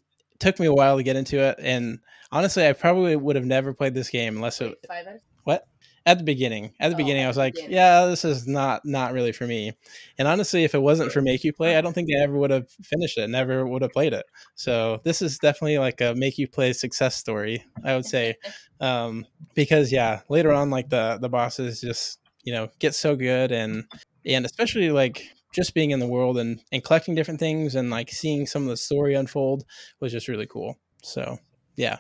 Took me a while to get into it, and honestly, I probably would have never played this game unless it. Five What? At the beginning, at the Oh, beginning, I was like, beginning. "Yeah, this is not not really for me." And honestly, if it wasn't for make you play, I don't think I ever would have finished it. Never would have played it. So this is definitely like a make you play success story. I would say, [laughs] um, because yeah, later on, like the the bosses just you know get so good, and and especially like just being in the world and and collecting different things and like seeing some of the story unfold was just really cool. So yeah,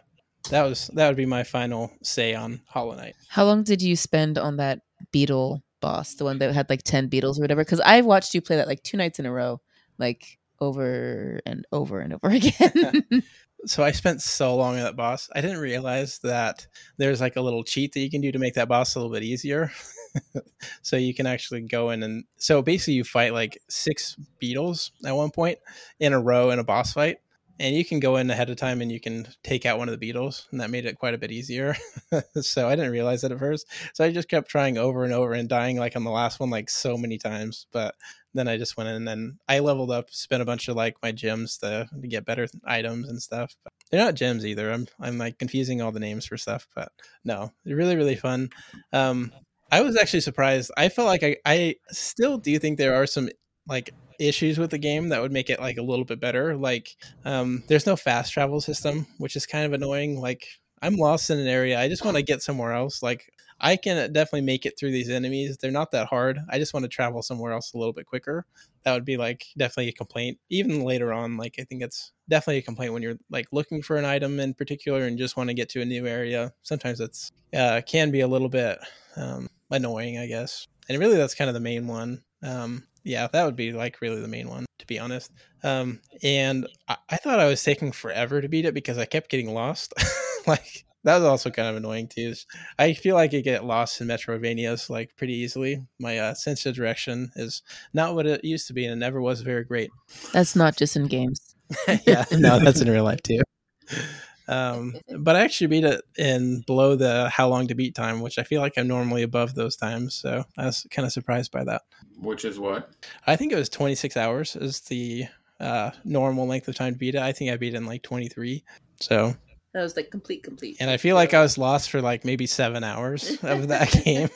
that was that would be my final say on Hollow Knight. How long did you spend on that beetle boss, the one that had like 10 beetles or whatever? Because I've watched you play that like two nights in a row, like over and over and over [laughs] again. [laughs] so I spent so long on that boss. I didn't realize that there's like a little cheat that you can do to make that boss a little bit easier. [laughs] [laughs] so you can actually go in and so basically you fight like six beetles at one point in a row in a boss fight. And you can go in ahead of time and you can take out one of the beetles, and that made it quite a bit easier. [laughs] so I didn't realize that at first. So I just kept trying over and over and dying like on the last one like so many times. But then I just went in and then I leveled up, spent a bunch of like my gems to, to get better items and stuff. But they're not gems either. I'm I'm like confusing all the names for stuff, but no, really really fun. Um, I was actually surprised. I felt like I I still do think there are some like issues with the game that would make it like a little bit better. Like um, there's no fast travel system, which is kind of annoying. Like I'm lost in an area, I just want to get somewhere else. Like I can definitely make it through these enemies. They're not that hard. I just want to travel somewhere else a little bit quicker. That would be like definitely a complaint. Even later on, like I think it's definitely a complaint when you're like looking for an item in particular and just want to get to a new area. Sometimes it's uh, can be a little bit um, annoying, I guess. And really, that's kind of the main one. Um, yeah, that would be like really the main one, to be honest. Um, and I, I thought I was taking forever to beat it because I kept getting lost. [laughs] like that was also kind of annoying too. I feel like I get lost in Metroidvanias like pretty easily. My uh, sense of direction is not what it used to be, and it never was very great. That's not just in games. [laughs] yeah, no, that's in real life too. [laughs] Um, but I actually beat it in below the how long to beat time, which I feel like I'm normally above those times. So I was kind of surprised by that. Which is what? I think it was 26 hours is the uh, normal length of time to beat it. I think I beat it in like 23. So, That was like complete, complete. and I feel like I was lost for like maybe seven hours of that [laughs] game.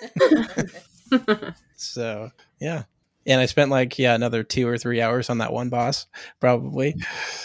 So, yeah. And I spent like, yeah, another two or three hours on that one boss, probably.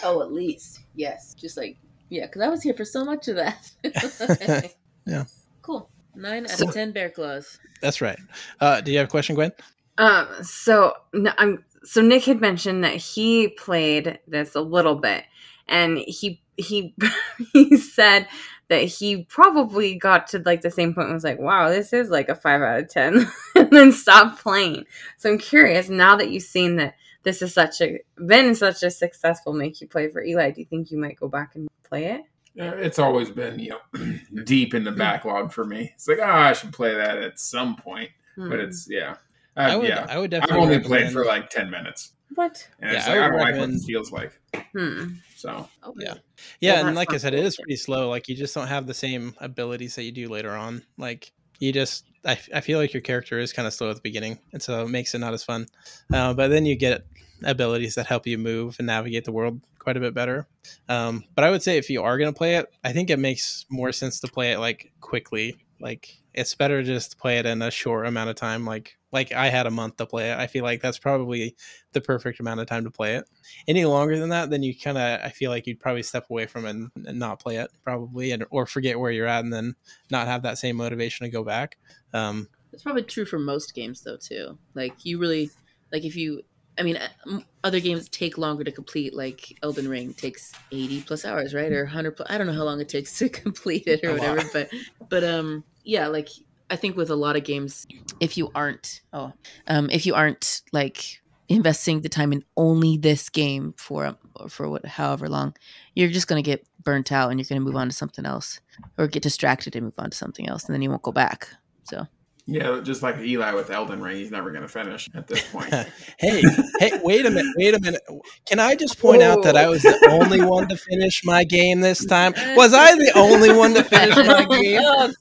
Oh, at least. Yes. Just like, yeah, because I was here for so much of that. [laughs] [laughs] Yeah. Cool. Nine out So- of 10 bear claws. That's right. Uh, do you have a question, Gwen? Um, so n- I'm so Nick had mentioned that he played this a little bit, and he he [laughs] he said that he probably got to like the same point and was like, "Wow, this is like a five out of 10 and then stopped playing. So I'm curious now that you've seen that this is such a been such a successful make you play for Eli. Do you think you might go back and play it? Uh, It's always been, you know, [clears throat] deep in the backlog for me. It's like, oh, I should play that at some point. But Hmm. it's, yeah. Uh, I would, yeah. I would definitely. I've definitely only played for like 10 minutes. what? And Yeah, it's I like, I, would don't like what it feels like. Hmm. So, Okay. Yeah. Yeah, Well, and like I said, it is pretty slow. Like you just don't have the same abilities that you do later on. Like you just, I, I feel like your character is kind of slow at the beginning, and so it makes it not as fun. Uh, but then you get abilities that help you move and navigate the world quite a bit better. Um, but I would say if you are going to play it, I think it makes more sense to play it like quickly. Like it's better just to play it in a short amount of time. Like like I had a month to play it. I feel like that's probably the perfect amount of time to play it any longer than that, then you kind of I feel like you'd probably step away from it and, and not play it probably, and or forget where you're at, and then not have that same motivation to go back. Um, That's probably true for most games, though, too. Like, you really, like, if you, I mean, uh, other games take longer to complete, like Elden Ring takes 80 plus hours, right? Or 100 plus, I don't know how long it takes [laughs] to complete it or A whatever, lot. but, but, um, yeah, like, I think with a lot of games, if you aren't, oh, um, if you aren't like investing the time in only this game for for what however long, you're just gonna get burnt out and you're gonna move on to something else, or get distracted and move on to something else, and then you won't go back. So Yeah, just like Eli with Elden Ring, he's never going to finish at this point. [laughs] hey, hey, wait a minute, wait a minute. Can I just point out that I was the only one to finish my game this time? Was I the only one to finish my [laughs] game?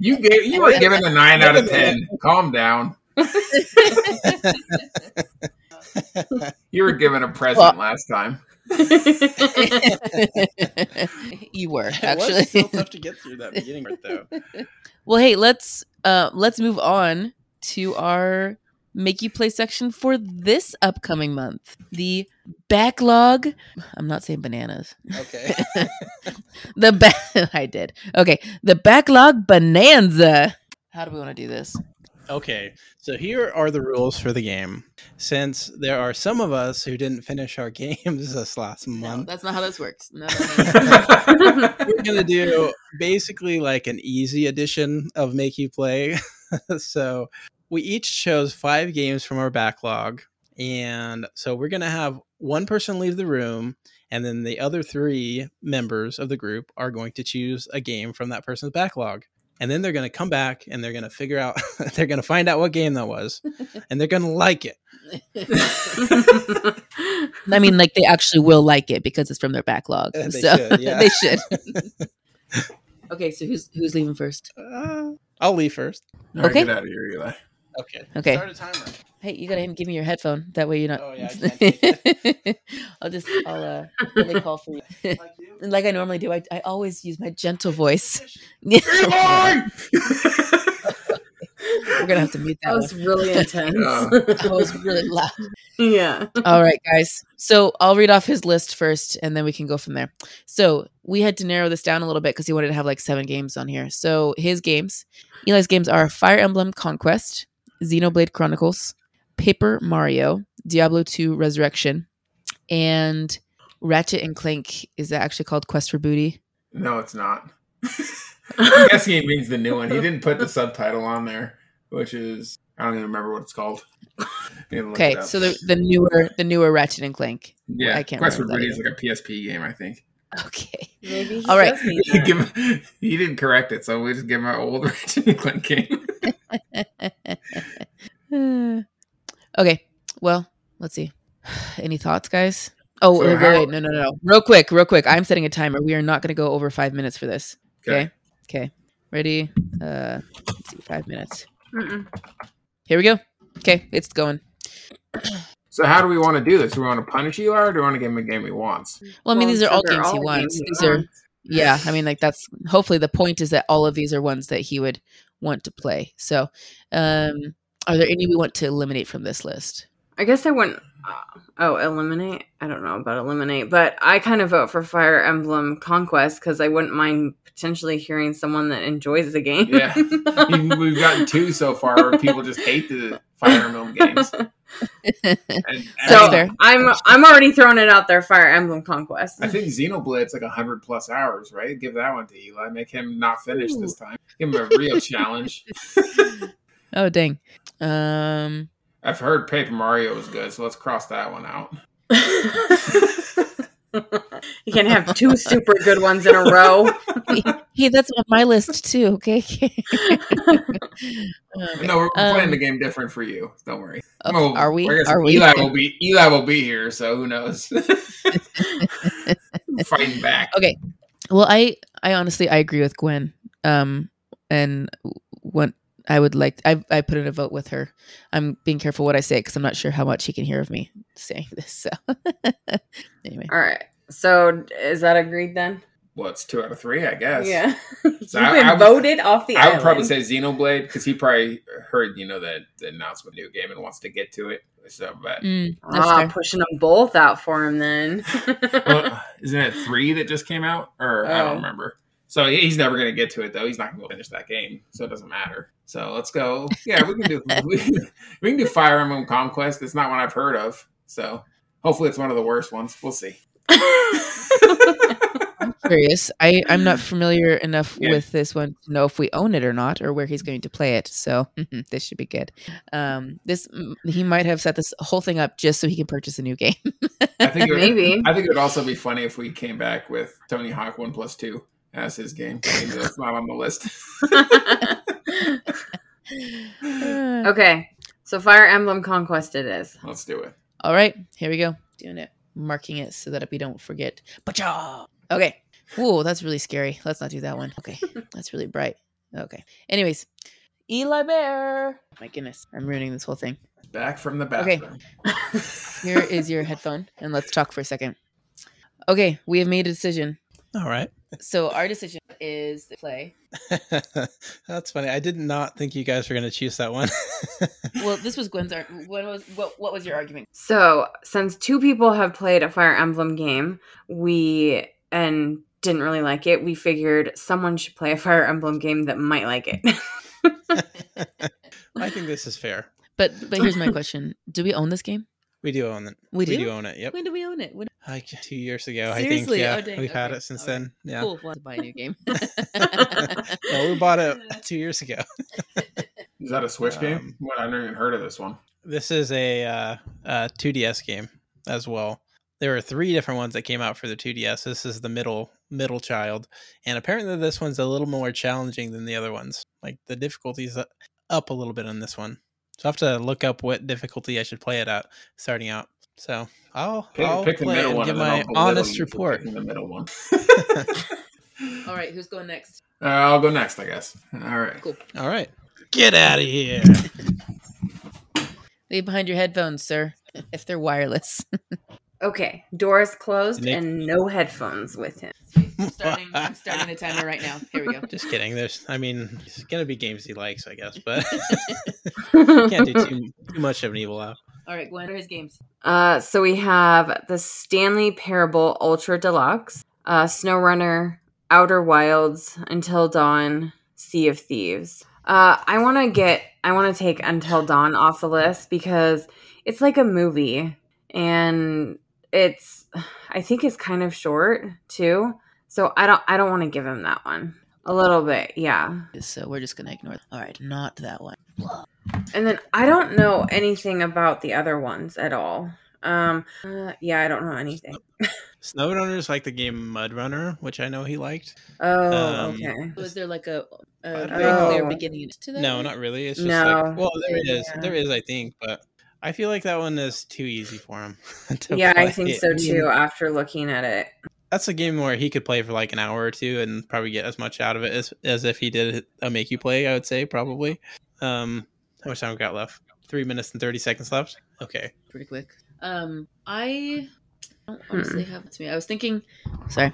You gave you were given a nine out of ten. Calm down. [laughs] You were given a present Well- last time. you were It actually. was so tough to get through that beginning part, though. well, hey, let's uh let's move on to our make you play section for this upcoming month. The backlog. I'm not saying bananas. Okay. [laughs] The ba- [laughs] I did. Okay, the backlog bonanza. How do we want to do this? Okay, so here are the rules for the game. Since there are some of us who didn't finish our [laughs] games this last No, month, that's not how this works. No, no, no, no. [laughs] we're gonna do basically like an easy edition of Make You Play. [laughs] so we each chose five games from our backlog, and so we're gonna have one person leave the room, and then the other three members of the group are going to choose a game from that person's backlog. And then they're going to come back and they're going to figure out, [laughs] they're going to find out what game that was, [laughs] and they're going to like it. [laughs] I mean, like they actually will like it because it's from their backlog. Uh, they so should, yeah. they should. okay, so who's who's leaving first? Uh, I'll leave first. All right, Okay. Get out of here, Eli. Okay. Okay. Start a timer. Hey, you gotta give me your headphone. That way you're not. Oh, yeah, I [laughs] can't [laughs] I'll just I'll uh let me call for you. Like you. [laughs] Like I normally do, I, I always use my gentle voice. Eli! We're gonna have to mute that That one. was really intense. Yeah. That was really loud. yeah. All right, guys. So I'll read off his list first, and then we can go from there. So we had to narrow this down a little bit because he wanted to have like seven games on here. So his games, Eli's games are Fire Emblem Conquest, Xenoblade Chronicles, Paper Mario, Diablo 2 Resurrection, and Ratchet and Clank. Is that actually called Quest for Booty? no, it's not. [laughs] I'm guessing it means the new one. He didn't put the subtitle on there, which is I don't even remember what it's called. [laughs] Need to look Okay, it so the, the newer the newer Ratchet and Clank. yeah, I can't Quest for remember that Booty is like a PSP game, I think. Okay. Maybe he All right. [laughs] He give he didn't correct it, so we just give him our old Ratchet and Clank game. Okay. Well, let's see. [sighs] Any thoughts, guys? Oh, So wait, how- wait, no, no, no. Real quick, real quick. I'm setting a timer. We are not going to go over five minutes for this. Okay. Okay. Ready? Uh, let's see. Five minutes. Mm-mm. Here we go. Okay, it's going. [clears throat] So how do we want to do this? Do we want to punish Eli or do we want to give him a game he wants? Well, I mean, Well, these are so all they're games he wants. games he These are, wants. yeah. I mean, like that's hopefully the point is that all of these are ones that he would want to play. So, um, are there any we want to eliminate from this list? I guess I wouldn't. Uh, oh, eliminate? I don't know about eliminate, but I kind of vote for Fire Emblem Conquest because I wouldn't mind potentially hearing someone that enjoys the game. Yeah. [laughs] We've gotten two so far where people just hate the Fire Emblem games. [laughs] And, and That's I, I'm I'm already throwing it out there. Fire Emblem Conquest. I think Xenoblade's like hundred plus hours, right? Give that one to Eli. Make him not finish this time. Give him a real challenge. [laughs] oh, dang. Um, I've heard Paper Mario is good, so let's cross that one out. [laughs] you can't have two super good ones in a row. [laughs] hey, that's on my list too. Okay. Okay. [laughs] No, we're Um, playing the game different for you. Don't worry. Okay, Well, are we? Are we? Eli will be Eli will be here, so who knows? Fighting back. Okay. Well, I I honestly I agree with Gwen. Um, and what I would like I I put in a vote with her. I'm being careful what I say because I'm not sure how much he can hear of me [laughs] saying this. So [laughs] anyway, All right. So is that agreed then? Well, it's two out of three, I guess. Yeah. You've So [laughs] I- been I would- voted off the I would probably say Xenoblade because he probably heard, you know, the, the announcement of new game and wants to get to it. So, but Mm, Ah, fair. pushing them both out for him then. well, isn't it three that just came out? Or I Oh. don't remember. So he's never going to get to it though. He's not going to finish that game, so it doesn't matter. So let's go. Yeah, we can do [laughs] we, we can do Fire Emblem Conquest. It's not one I've heard of, so hopefully it's one of the worst ones. We'll see. I'm curious. I I'm not familiar enough Yeah. with this one to know if we own it or not, or where he's going to play it. So [laughs] this should be good. Um, this he might have set this whole thing up just so he can purchase a new game. I think it [laughs] would, Maybe. I think it would also be funny if we came back with Tony Hawk One Plus Two as his game. That's [laughs] not on the list. [laughs] okay, so Fire Emblem Conquest it is. Let's do it. All right, here we go. Doing it, marking it so that we don't forget. Bacha! Okay. Whoa, that's really scary. Let's not do that one. Okay, [laughs] that's really bright. Okay. Anyways, Eli Bear. Oh my goodness, I'm ruining this whole thing. Back from the Okay. bathroom. Here is your headphone, and let's talk for a second. Okay, we have made a decision. All right. So our decision is to play. [laughs] That's funny. I did not think you guys were going to choose that one. [laughs] Well, this was Gwen's. Ar- what was what? What was your argument? So, since two people have played a Fire Emblem game, we and didn't really like it, we figured someone should play a Fire Emblem game that might like it. [laughs] I think this is fair. But but here's my question: Do we own this game? We do own it. We do? do own it. Yep. When do we own it? When- Like two years ago, I think. Seriously? Yeah, Oh, we've had it since All right. then. Yeah. Cool. We'll to buy a new game. [laughs] [laughs] No, we bought it two years ago. [laughs] Is that a Switch game? Um, What? I've never even heard of this one. This is a uh, uh, 2DS game as well. There were three different ones that came out for the 2DS. This is the middle middle child, and apparently this one's a little more challenging than the other ones. Like the difficulty's up a little bit on this one. So I have to look up what difficulty I should play it at starting out. So I'll, Pick, I'll pick the play it middle and one. give and then my I'll honest report. picking The middle one. [laughs] All right, who's going next? Uh, I'll go next, I guess. All right. Cool. All right, get out of here. Leave behind your headphones, sir, [laughs] if they're wireless. [laughs] okay, doors closed Nick- and no headphones with him. I'm starting, I'm starting the timer right now. Here we go. Just kidding. There's, I mean, it's gonna be games he likes, I guess, but [laughs] can't do too, too much of an evil out. All right, Gwen, what are his games? Uh, so we have the Stanley Parable Ultra Deluxe, uh, SnowRunner, Outer Wilds, Until Dawn, Sea of Thieves. Uh, I want to get, I want to take Until Dawn off the list because it's like a movie and it's, I think it's kind of short too. So I don't, I don't want to give him that one. A little bit, yeah. So we're just gonna ignore. All right, not that one. And then I don't know anything about the other ones at all. Um, uh, yeah, I don't know anything. [laughs] Snowrunner's like the game Mud Runner, which I know he liked. Oh, Um, okay. Was there like a very don't clear beginning to that? No, not really. It's just No. like, well, there is, Yeah. there is, I think, but I feel like that one is too easy for him. [laughs] to Yeah, I think so too. After looking at it, That's a game where he could play for like an hour or two and probably get as much out of it as as if he did a make you play. I would say probably. Um, how much time we got left? Three minutes and thirty seconds left. Okay. pretty quick. Um, I don't Hmm. honestly have it to me. I was thinking, sorry,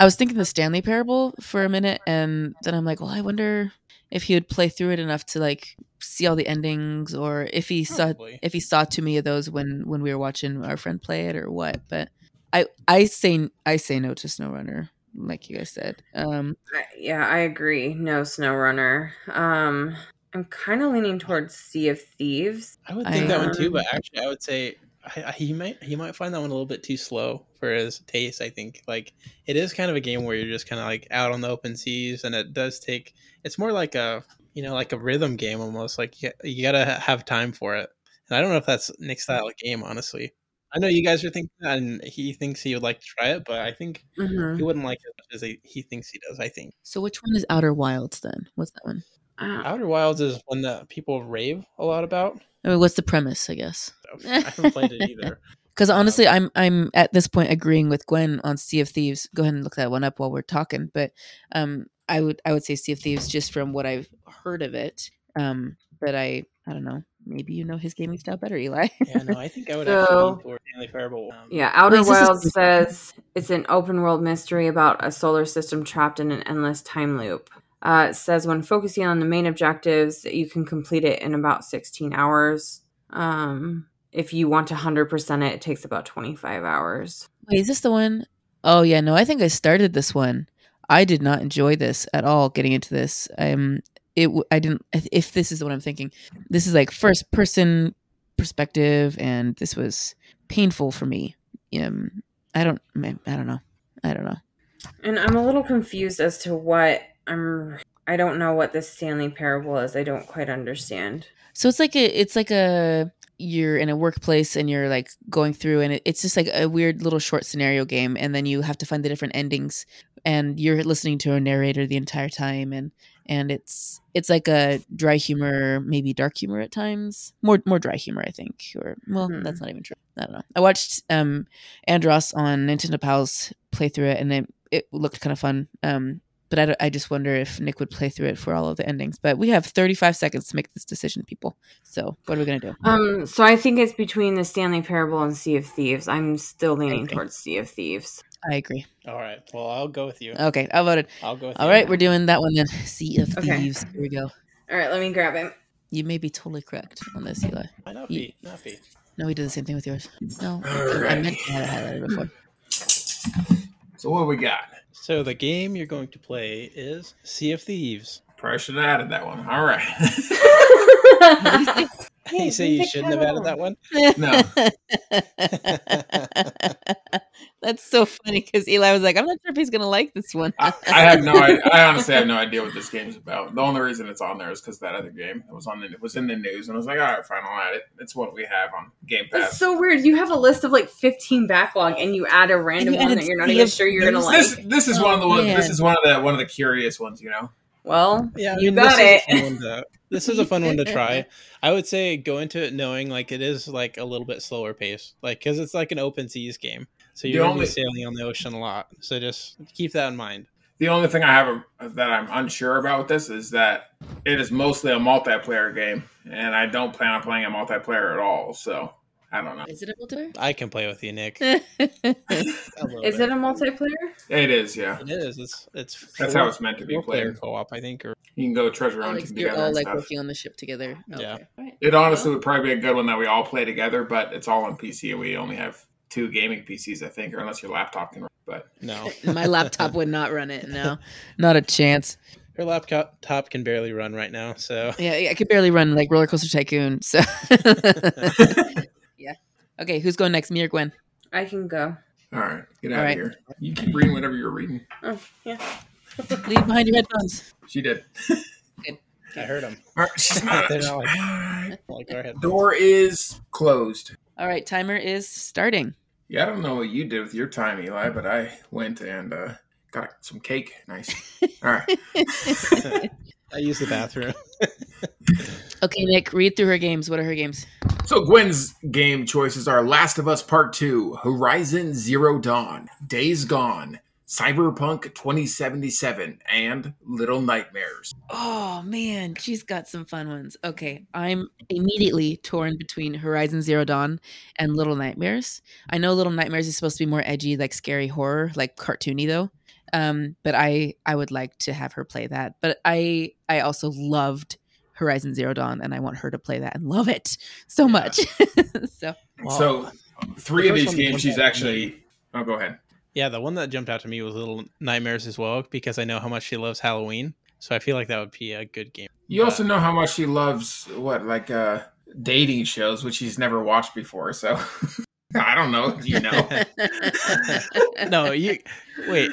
I was thinking the Stanley Parable for a minute, and then I'm like, well, I wonder if he would play through it enough to like see all the endings, or if he saw if he saw too many of those when when we were watching our friend play it, or what. But I I say I say no to SnowRunner, like you guys said. Um, yeah, I agree. No SnowRunner. Um, I'm kind of leaning towards Sea of Thieves. I would think that one too, Um, but actually, I would say I, I, he might he might find that one a little bit too slow for his taste. I think like it is kind of a game where you're just kind of like out on the open seas, and it does take. It's more like a you know like a rhythm game almost. Like you, you gotta have time for it. And I don't know if that's Nick's style of game, honestly. I know you guys are thinking that, and he thinks he would like to try it, but I think Mhm. he wouldn't like it as much as he, he thinks he does. I think so which one is Outer Wilds then? What's that one? Uh, Outer Wilds is one that people rave a lot about. I mean, what's the premise? I guess. So I haven't played it either. [laughs] Because honestly, I'm I'm at this point agreeing with Gwen on Sea of Thieves. Go ahead and look that one up while we're talking. But um, I would I would say Sea of Thieves just from what I've heard of it. Um, but I I don't know. Maybe you know his gaming style better, Eli. Yeah, no, I think I would So- actually lean toward Stanley Parable. Um, Yeah, Outer Wait, is Wilds says it's an open world mystery about a solar system trapped in an endless time loop. Uh, it says when focusing on the main objectives, you can complete it in about 16 hours. Um, if you want to 100% it, it takes about 25 hours. Wait, is this the one? Oh yeah, no. I think I started this one. I did not enjoy this at all. Getting into this, um, it I didn't. if- this is what I'm thinking, this is like first person perspective, and this was painful for me. Um, I don't. I don't know. I don't know. And I'm a little confused as to what I'm. I don't know what this Stanley Parable is. I don't quite understand. So it's like a it's like a you're in a workplace and you're like going through and it, it's just like a weird little short scenario game and then you have to find the different endings and you're listening to a narrator the entire time and and it's it's like a dry humor maybe dark humor at times. More more dry humor i think or well Hmm. that's not even true. I don't know. I watched um andros on nintendo pals play through it and it it looked kind of fun. Um but I, I just wonder if Nick would play through it for all of the endings. But we have 35 seconds to make this decision, people. So what are we going to do? Um, so I think it's between the Stanley Parable and Sea of Thieves. I'm still leaning towards Sea of Thieves. I agree. All right. Well, I'll go with you. Okay, I voted. I'll go with All you. right, we're doing that one then. Sea of Okay. Thieves. Here we go. All right, let me grab it. You may be totally correct on this, Eli. Might not Ye- be. Not be. No, we did the same thing with yours. No, All I right. meant to have it highlighted before. So what we got? So the game you're going to play is Sea of Thieves. Probably should have added that one. All right. [laughs] [laughs] you say you shouldn't have added that one? No. [laughs] That's so funny because Eli was like, I'm not sure if he's going to like this one. I, I have no. I, I honestly have no [laughs] idea what this game's about. The only reason it's on there is because that other game it was on the it was in the news, and I was like, all right, fine, I'll add it. It's what we have on Game That's It's so weird. You have a list of like 15 backlog, and you add a random one that you're not even sure you're gonna like. this is oh, one of the ones. man. This is one of the one of the curious ones. You know. Well, Yeah, I you mean, got this it. Is a fun one to, this is a fun one to [laughs] try. I would say go into it knowing like it is like a little bit slower pace, like because it's like an open seas game, so you're only- sailing on the ocean a lot. So just keep that in mind. The only thing I have a, that I'm unsure about with this is that it is mostly a multiplayer game, and I don't plan on playing a multiplayer at all. So I don't know. Is it a multiplayer? I can play with you, Nick. [laughs] Is bit. it a multiplayer? It is, yeah. It is. It's it's That's how it's meant to be four player played. co-op, I think. Or You can go treasure Oh, hunting like, you're all and like stuff. working on the ship together. Yeah. Okay. All right. It honestly would probably be a good one that we all play together, but it's all on PC, and we only have two gaming PCs, I think, or unless your laptop can. run. But no, [laughs] My laptop would not run it. No, [laughs] not a chance. her laptop top can barely run right now. So Yeah, yeah, I could barely run like Roller Coaster Tycoon. So, yeah. Okay, who's going next? Me or Gwen? I can go. all right, get out All of right. here. You keep reading whatever you're reading. Oh, yeah. [laughs] [laughs] Leave behind your headphones. She did. I heard him. All right, she's [laughs] not. They're not like- Like, go ahead. Door is closed. All right, timer is starting. Yeah, I don't know what you did with your time, Eli, but I went and uh, got some cake. Nice. All right. I used the bathroom. Okay, Nick, read through her games. What are her games? So Gwen's game choices are Last of Us Part 2, Horizon Zero Dawn, Days Gone, Cyberpunk 2077, and Little Nightmares. Oh man, she's got some fun ones. Okay, I'm immediately torn between Horizon Zero Dawn and Little Nightmares. I know Little Nightmares is supposed to be more edgy, like scary horror, like cartoony though. Um, but I I would like to have her play that. But I I also loved Horizon Zero Dawn, and I want her to play that and love it so Yeah. much. [laughs] so Wow. So three The of these games she's out to actually. Oh, go ahead. Yeah, the one that jumped out to me was Little Nightmares as well because I know how much she loves Halloween. So I feel like that would be a good game. You also know how much she loves what, like uh dating shows, which she's never watched before. So [laughs] I don't know. You know? [laughs] no, you wait.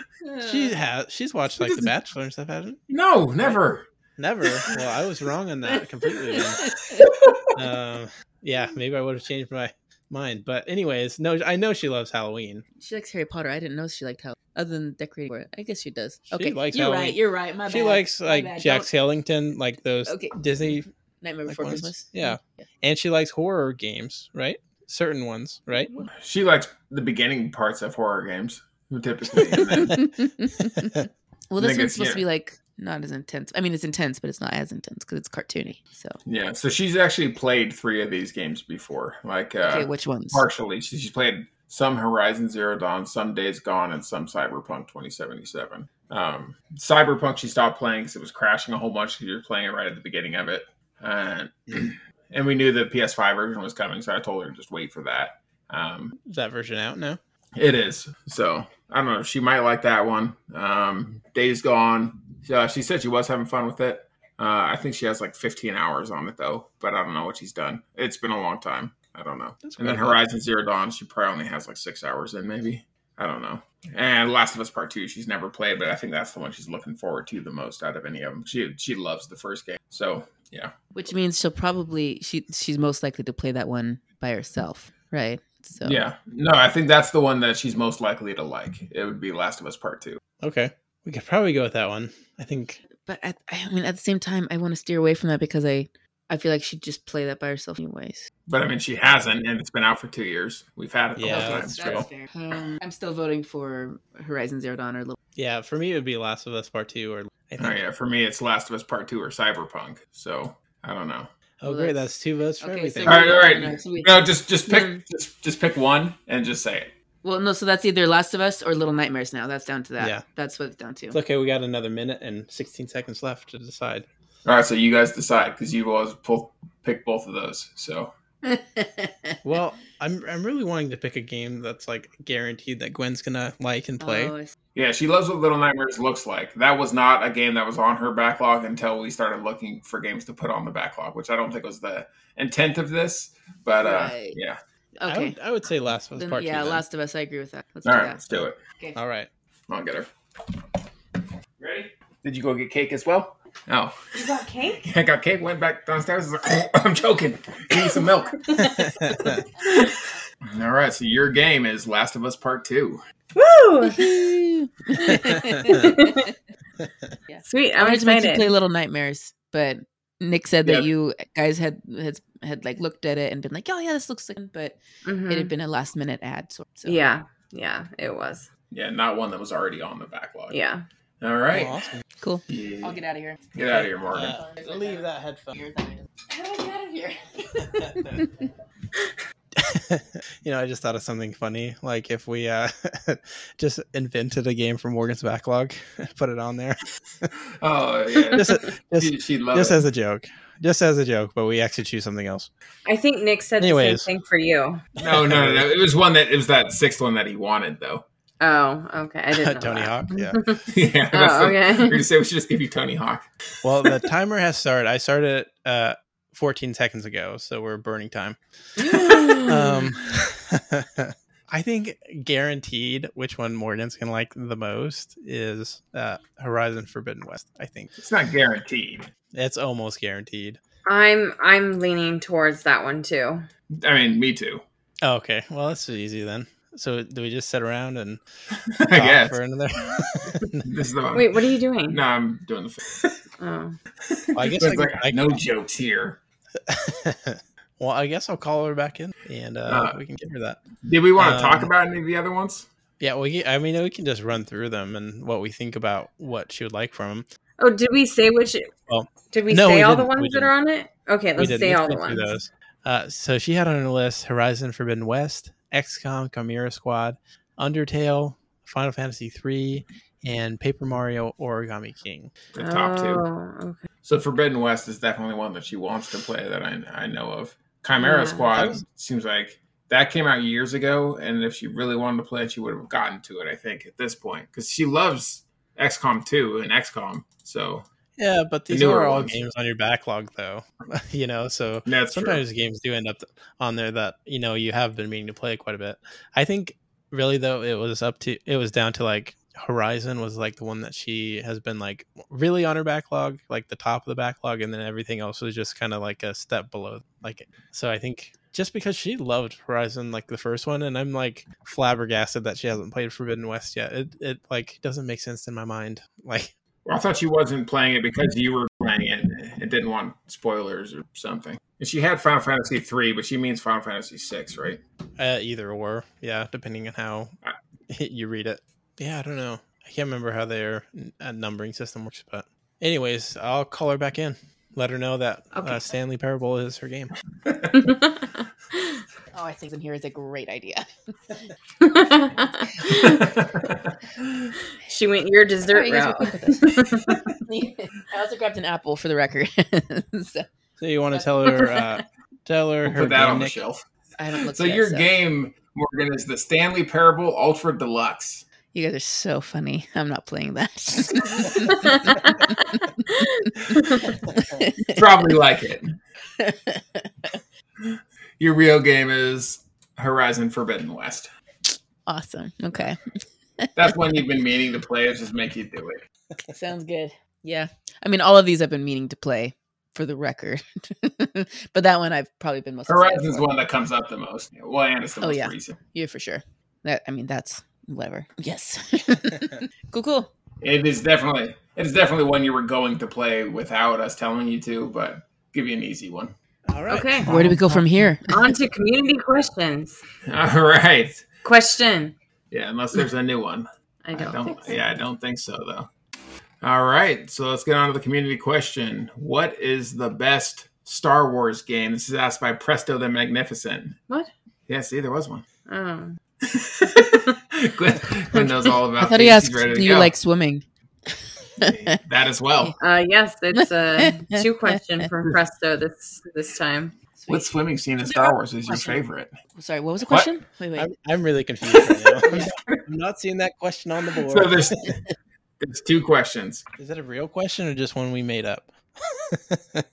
She has. She's watched like The Bachelor and stuff, hasn't? She? No, never. Never. Well, I was wrong on that completely. Then. Um, [laughs] yeah, maybe I would have changed my mind. But anyways, no, I know she loves Halloween. She likes Harry Potter. I didn't know she liked Halloween. Other than decorating for it, I guess she does. She Okay, likes you're Halloween. right. You're right. My she bad. likes like bad. Jack Skellington, like those Okay. Disney, Nightmare Before ones. Christmas. Yeah. and she likes horror games, right? Certain ones, right? She likes the beginning parts of horror games, typically. [laughs] Well, this think one's supposed yeah. to be like not as intense. I mean, it's intense, but it's not as intense because it's cartoony. So, yeah, so she's actually played three of these games before. Like uh, okay, which ones? partially. She- She's played some Horizon Zero Dawn, some Days Gone, and some Cyberpunk 2077. Um, Cyberpunk she stopped playing because it was crashing a whole bunch because you were playing it right at the beginning of it. And, [clears throat] and we knew the PS5 version was coming, so I told her to just wait for that. Um, Is that version out now? it is. So I don't know. She might like that one. Um, Days Gone. Uh, she said she was having fun with it. Uh, I think she has like 15 hours on it though, but I don't know what she's done. It's been a long time. I don't know. That's And then quite a lot. Horizon Zero Dawn, she probably only has like six hours in, maybe. I don't know. And Last of Us Part Two, she's never played, but I think that's the one she's looking forward to the most out of any of them. She she loves the first game, so yeah. Which means she'll probably she she's most likely to play that one by herself, right? So Yeah, no, I think that's the one that she's most likely to like. It would be Last of Us Part Two. Okay, we could probably go with that one. I think. But at, I mean, at the same time, I want to steer away from that because I I feel like she'd just play that by herself anyways. But I mean, she hasn't, and it's been out for two years. We've had it the Yeah, whole time. that's So. true. Um, I'm still voting for Horizon Zero Dawn or Little. Yeah, for me it would be Last of Us Part Two, or I think. Oh yeah, for me, it's Last of Us Part Two or Cyberpunk. So I don't know. Oh, Well, great! that's- That's two votes for Okay, everything. so All right, all right. No, so we- No, just just pick Mm. just just pick one and just say it. Well, no, so that's either Last of Us or Little Nightmares now. That's down to that. Yeah. That's what it's down to. It's okay. We got another minute and 16 seconds left to decide. All right, so you guys decide because you've always pull, pick both of those. So [laughs] Well, I'm I'm really wanting to pick a game that's like guaranteed that Gwen's gonna like and play. Oh, yeah, she loves what Little Nightmares looks like. That was not a game that was on her backlog until we started looking for games to put on the backlog, which I don't think was the intent of this. But uh, Right. yeah, I okay. would, I would say Last of Us Then, Part yeah, Two. then. Last of Us. I agree with that. Let's all do right, that. let's do it. All right. I'll get her. Ready? Did you go get cake as well? Oh, You got cake? [laughs] I got cake. Went back downstairs. was like, [laughs] I'm choking. Give me some milk. [laughs] All right, so your game is Last of Us Part Two. Woo! Yeah. Sweet. I I'm wanted to make you play Little Nightmares, but Nick said Yeah. that you guys had had had like looked at it and been like, "Oh yeah, this looks like," but Mhm. it had been a last minute ad. So, so. Yeah. Yeah, it was. Yeah, not one that was already on the backlog. Yeah. All right. Oh, awesome. cool. Yeah. I'll get out of here. Get out of here, Morgan. Uh, leave that headphone. How do I get out of here? [laughs] [laughs] [laughs] you know, I just thought of something funny. Like if we uh, [laughs] just invented a game from Morgan's backlog, [laughs] put it on there, Oh yeah, just just, she, she loves just it. as a joke, just as a joke. But we actually choose something else. I think Nick said Anyways. the same thing for you. No, no, no, no. It was one that it was that sixth one that he wanted though. Oh, okay. I didn't know Tony that. Hawk. Yeah. yeah. Oh, that's the- okay. We're gonna say we should just give you Tony Hawk. Well, the timer has started. I started uh 14 seconds ago, so we're burning time. [laughs] Um, [laughs] I think guaranteed which one Morgan's gonna like the most is uh, Horizon Forbidden West. I think It's not guaranteed. it's almost guaranteed. I'm I'm leaning towards that one too. I mean, me too. Oh, okay, well that's easy then. So do we just sit around and [laughs] I talk guess for another? this is the one. Wait, what are you doing? No, I'm doing the. Thing. Oh. Well, I guess I, like, I, no jokes here. [laughs] well, I guess I'll call her back in and uh, Uh, we can give her that. Did we want to talk Um, about any of the other ones? Yeah, well, I mean, we can just run through them and what we think about what she would like from them. Oh, did we say which? Well, did we no, say we all the ones that are on it? Okay, let's did say let's all the go through ones. those. Uh, so she had on her list Horizon Forbidden West, XCOM Chimera Squad, Undertale, Final Fantasy III, and Paper Mario Origami King. The top two. Oh, okay. So Forbidden West is definitely one that she wants to play that I, I know of. Chimera Yeah. Squad was- seems like that came out years ago, and if she really wanted to play it, she would have gotten to it. I think at this point because she loves XCOM 2 and XCOM. So Yeah, but these newer are all ones. games on your backlog, though. [laughs] you know, so that's true. sometimes games do end up on there that you know you have been meaning to play quite a bit. I think really though it was up to it was down to like Horizon was like the one that she has been like really on her backlog, like the top of the backlog, and then everything else was just kind of like a step below. Like so, I think just because she loved Horizon like the first one, and I'm like flabbergasted that she hasn't played Forbidden West yet. It it like doesn't make sense in my mind. [laughs] Like Well, I thought she wasn't playing it because you were playing it and didn't want spoilers or something. And she had Final Fantasy 3, but she means Final Fantasy 6, right? Uh, either or, yeah, depending on how [laughs] you read it. Yeah, I don't know. I can't remember how their uh, numbering system works, but anyways, I'll call her back in. Let her know that Okay. uh, Stanley Parable is her game. [laughs] Oh, I think in here is a great idea. [laughs] she went your dessert Oh, route. were quick with [laughs] I also grabbed an apple for the record. so So you want to tell her, uh, tell her We'll her put that game, on the Nick? shelf. I haven't looked So yet, your so. game, Morgan, is the Stanley Parable Ultra Deluxe. You guys are so funny. [laughs] I'm not playing that. [laughs] Probably like it. Your real game is Horizon Forbidden West. awesome. Okay. That's one you've been meaning to play. It's just make you do it. Sounds good. Yeah. I mean, all of these I've been meaning to play for the record. [laughs] but that one I've probably been most excited Horizon's for. one that comes up the most. Well, and it's the Oh, most yeah. recent. Yeah, for sure. That I mean, that's whatever. Yes. [laughs] [laughs] cool, cool. It is definitely it is definitely one you were going to play without us telling you to, but give you an easy one. All right. Okay. Where do we go from here? [laughs] On to community questions. All right. Question. Yeah, unless there's a new one. I don't, I don't think so. yeah, I don't think so though. All right, so let's get on to the community question. What is the best Star Wars game? This is asked by Presto the Magnificent. What? Yeah, see, there was one. Oh. [laughs] Gwen, Gwen knows all about I thought he asked, She's ready to "Do you go. like swimming?" [laughs] that as well? Uh, yes, it's a [laughs] two question from Presto this this time. What swimming scene in Star Wars is your favorite? Sorry, what was the What? question? Wait, wait. I'm, I'm really confused right now. I'm not, I'm not seeing that question on the board. So there's there's two questions. Is that a real question or just one we made up?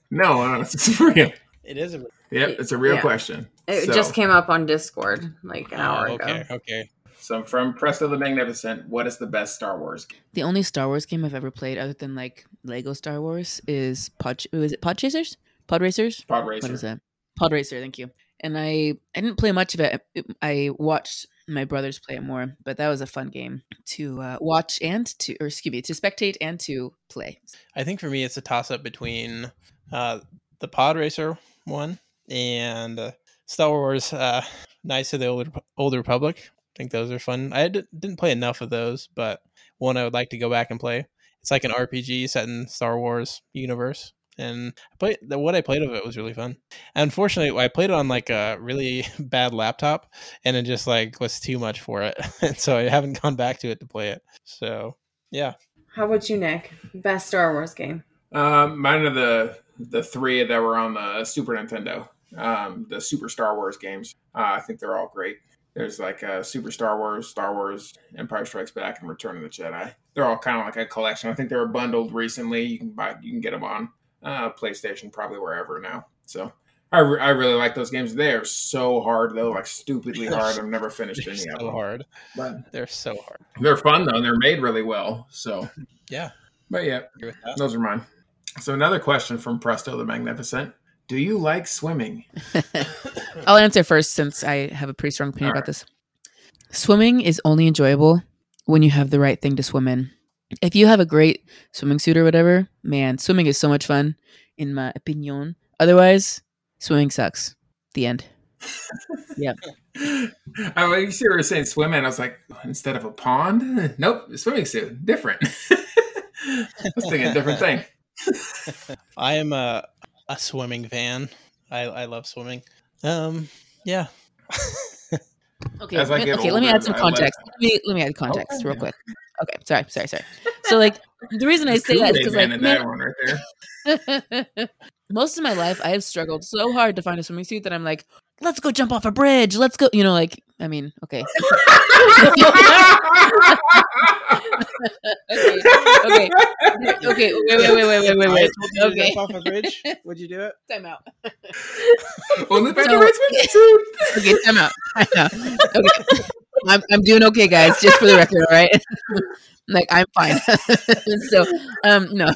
No, no, it's real. It is a Yep, it's a real Yeah. question. It So- just came up on Discord like an hour Oh, ago. okay, okay. So from Presto the Magnificent, what is the best Star Wars game? The only Star Wars game I've ever played, other than like Lego Star Wars, is Pod. Was it Pod Chasers? Pod Racers? Pod What is Racer. that? Pod Racer. Thank you. And I I didn't play much of it. I watched my brothers play it more, but that was a fun game to uh, watch and to, or excuse me, to spectate and to play. I think for me, it's a toss up between uh, the Pod Racer one and uh, Star Wars uh, Knights of the Old, Old Republic. I think those are fun. I d- didn't play enough of those, but one I would like to go back and play. It's like an RPG set in Star Wars universe. And I played the, what I played of it was really fun. Unfortunately, I played it on like a really [laughs] bad laptop, and it just like was too much for it, [laughs] and so I haven't gone back to it to play it. So yeah, How about you, Nick? Best Star Wars game? Um, mine are the the three that were on the Super Nintendo. Um, the Super Star Wars games. Uh, I think they're all great. There's like uh, Super Star Wars, Star Wars, Empire Strikes Back, and Return of the Jedi. They're all kind of like a collection. I think they were bundled recently. You can buy, you can get them on uh, PlayStation, probably wherever now. So I, re- I really like those games. They are so hard though, like stupidly [laughs] hard. I've never finished they're any of so them. hard. But They're so hard. they're fun though, and they're made really well. So, [laughs] Yeah, but yeah, agree with that. those are mine. So another question from Presto the Magnificent. Do you like swimming? [laughs] I'll answer first since I have a pretty strong opinion All about this. Swimming is only enjoyable when you have the right thing to swim in. If you have a great swimming suit or whatever, man, swimming is so much fun, in my opinion. Otherwise, swimming sucks. The end. [laughs] Yeah. I when you see we were saying swimming, I was like, instead of a pond? [laughs] Nope, swimming suit. Different. I was thinking a different thing. I am a a swimming van. I I love swimming. Um, yeah. Okay, As I let- get okay. let me add some I let- context. Let me, let me add context Okay, real quick. Okay, sorry, sorry, sorry. So, like, the reason I say that is Kool-Aid because, like, man, that one right there. [laughs] most of my life I have struggled so hard to find a swimming suit that I'm like, let's go jump off a bridge. Let's go. You know, like, I mean, okay. [laughs] okay. Okay. Okay. Wait, wait, wait, wait, wait, wait, wait. I told you to Okay. jump off a bridge. Would you do it? [laughs] Time out. [laughs] Only if So- have the right. Okay, time out. Time out. Okay. I'm, I'm doing okay, guys, just for the record, all right? like, I'm fine. so, um, no.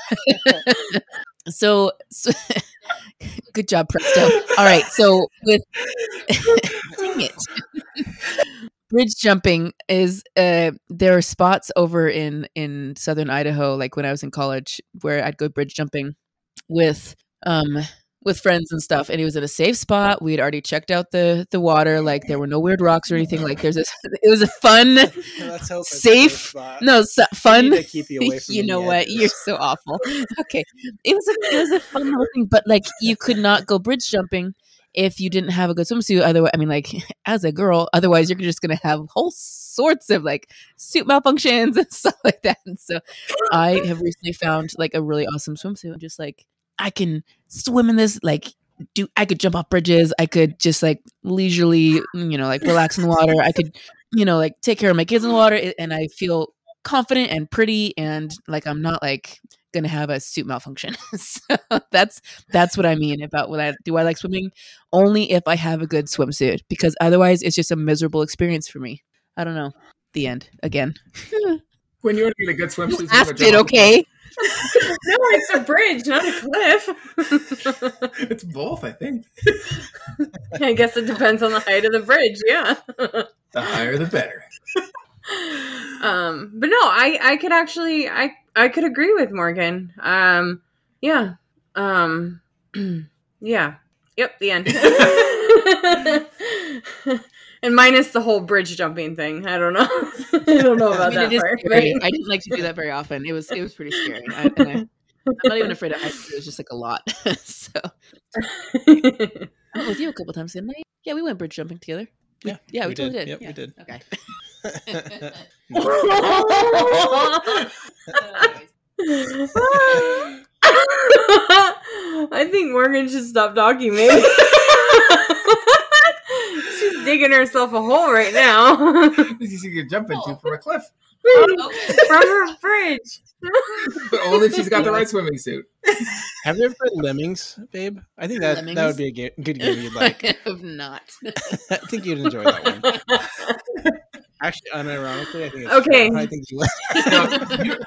So, so [laughs] good job, Presto. All right. So, with, [laughs] dang it. [laughs] Bridge jumping is uh there are spots over in in southern Idaho like when I was in college where I'd go bridge jumping with um with friends and stuff and it was in a safe spot. We'd already checked out the the water like there were no weird rocks or anything. Like there's this [laughs] it was a fun [laughs] Let's [laughs] hope it's a Safe? no We fun need to keep you away from you know what? edges. you're so awful. Okay. It was a it was a fun little thing but like you could not go bridge jumping if you didn't have a good swimsuit. Otherwise i mean like as a girl otherwise you're just gonna have whole sorts of like suit malfunctions and stuff like that. And so i have recently found like a really awesome swimsuit i'm just like i can swim in this like do i could jump off bridges i could just like leisurely you know like relax in the water i could you know like take care of my kids in the water and i feel confident and pretty and like i'm not like gonna have a suit malfunction. [laughs] So that's that's what i mean about what i do i like swimming? Only if i have a good swimsuit because otherwise it's just a miserable experience for me. I don't know. The end. Again. [laughs] When you're in a good swimsuit, you Asked it, okay? No, it's a bridge, not a cliff. It's both, I think. I guess it depends on the height of the bridge. Yeah. The higher, the better. um, but no, I I could actually I I could agree with Morgan. Um, yeah. Um, [clears throat] yeah. Yep. The end. [laughs] [laughs] and minus the whole bridge jumping thing. I don't know. [laughs] I don't know I about mean, that part. scary. I didn't like to do that very often. It was it was pretty scary. I, and I, I'm not even afraid of heights. It was just like a lot. [laughs] so [laughs] I went with you a couple times, didn't I? Yeah, we went bridge jumping together. Yeah, yeah, we, we totally did. did. Yep, we did. Okay. I think Morgan should stop talking, maybe. She's digging herself a hole right now. This [laughs] you could jump into from a cliff. From her bridge. But [laughs] only if she's got the right swimming suit. Have you ever played Lemmings, babe? I think that that would be a ga- good game you'd like. [laughs] I have not. I think you'd enjoy that one. Actually, unironically, I think it's Okay. I think you No, you,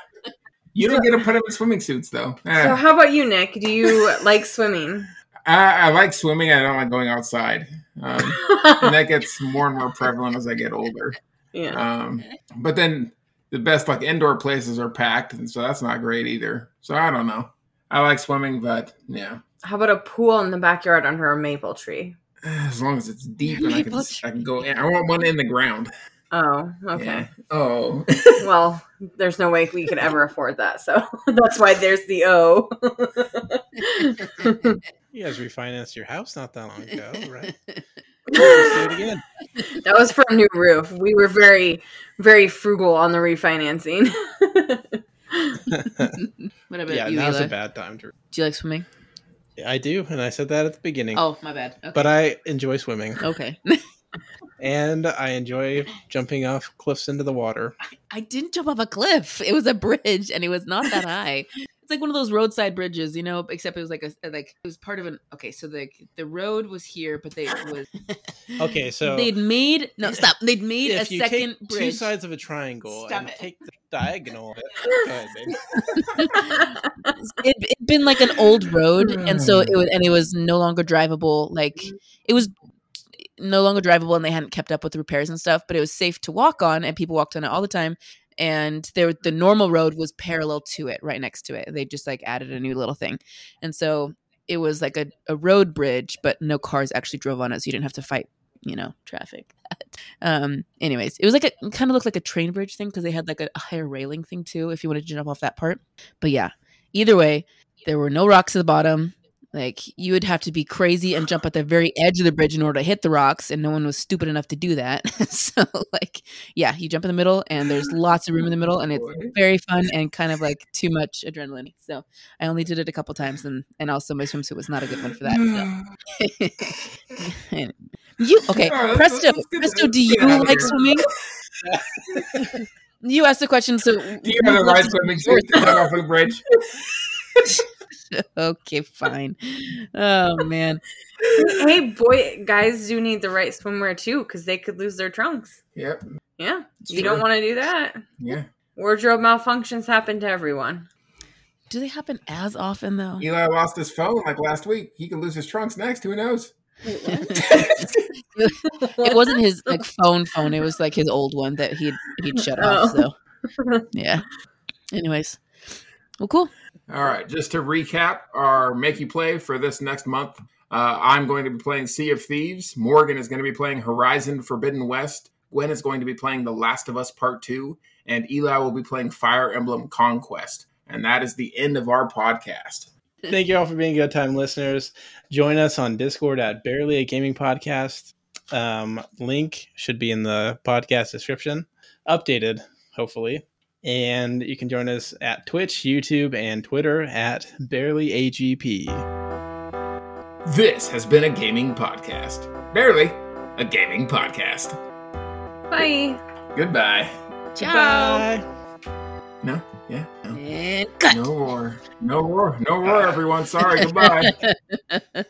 you don't get to put them in swimming suits, though. So, Eh, how about you, Nick? Do you like swimming? I, I like swimming. I don't like going outside. Um, [laughs] and that gets more and more prevalent as I get older. yeah. Um, but then the best like indoor places are packed, and so that's not great either. So I don't know. I like swimming, but yeah, How about a pool in the backyard under a maple tree? [sighs] as long as it's deep and I can, I can go in. I want one in the ground. Oh, okay. Yeah. Oh, [laughs] Well, there's no way we could ever afford that, so [laughs] that's why there's the O. You guys refinanced your house not that long ago, right? [laughs] Do it again. that was for a new roof. We were very, very frugal on the refinancing. [laughs] What about yeah, you, now's Eli? a bad time to. Do you like swimming? I do, and I said that at the beginning. Oh, my bad. Okay. But I enjoy swimming, okay. [laughs] and I enjoy jumping off cliffs into the water. I didn't jump off a cliff. It was a bridge, and it was not that high. It's like one of those roadside bridges, you know. Except it was like a like it was part of an. Okay, so the the road was here, but they [laughs] was Okay, so they'd made no stop. They'd made a if you second take two sides of a triangle Stop and it. take the diagonal of it. Ahead, it it'd been like an old road, and so it hmm. was and it was no longer drivable. Like mm-hmm. it was no longer drivable, and they hadn't kept up with the repairs and stuff. But it was safe to walk on, and people walked on it all the time. And there, the normal road was parallel to it, right next to it. They just like added a new little thing, and so it was like a, a road bridge, but no cars actually drove on it, so you didn't have to fight, you know, traffic. [laughs] um. Anyways, it was like a kind of looked like a train bridge thing because they had like a, a higher railing thing too, if you wanted to jump off that part. But yeah, either way, there were no rocks at the bottom. Like you would have to be crazy and jump at the very edge of the bridge in order to hit the rocks, and no one was stupid enough to do that. [laughs] so like, yeah, you jump in the middle, and there's lots of room in the middle, and it's very fun and kind of like too much adrenaline. So I only did it a couple times, and and also my swimsuit was not a good one for that. So. [sighs] [laughs] you okay, let's- Presto, Presto? Do you get out of like swimming? [laughs] you asked the question, so do you have a right swimming suit to jump off a bridge? [laughs] okay, fine. Oh man. hey, boy, guys do need the right swimwear too, because they could lose their trunks. Yep. Yeah, you true. don't want to do that. Yeah. Wardrobe malfunctions happen to everyone. Do they happen as often though? Eli lost his phone like last week. He could lose his trunks next. Who knows? [laughs] It wasn't his like phone phone. It was like his old one that he'd he'd shut off. Oh. So yeah. Anyways, well, cool. All right, just to recap our make you play for this next month. Uh, I'm going to be playing Sea of Thieves. Morgan is going to be playing Horizon Forbidden West. Gwen is going to be playing The Last of Us Part 2. And Eli will be playing Fire Emblem Conquest. And that is the end of our podcast. Thank you all for being good time listeners. Join us on Discord at Bearly a Gaming Podcast. Um, link should be in the podcast description, updated, hopefully. And you can join us at Twitch, YouTube, and Twitter at Bearly AGP. This has been a gaming podcast. Bearly a gaming podcast. Bye. Goodbye. Ciao. Bye. No? Yeah? No. And cut. No roar. No roar. No roar, everyone. Sorry. Goodbye. [laughs]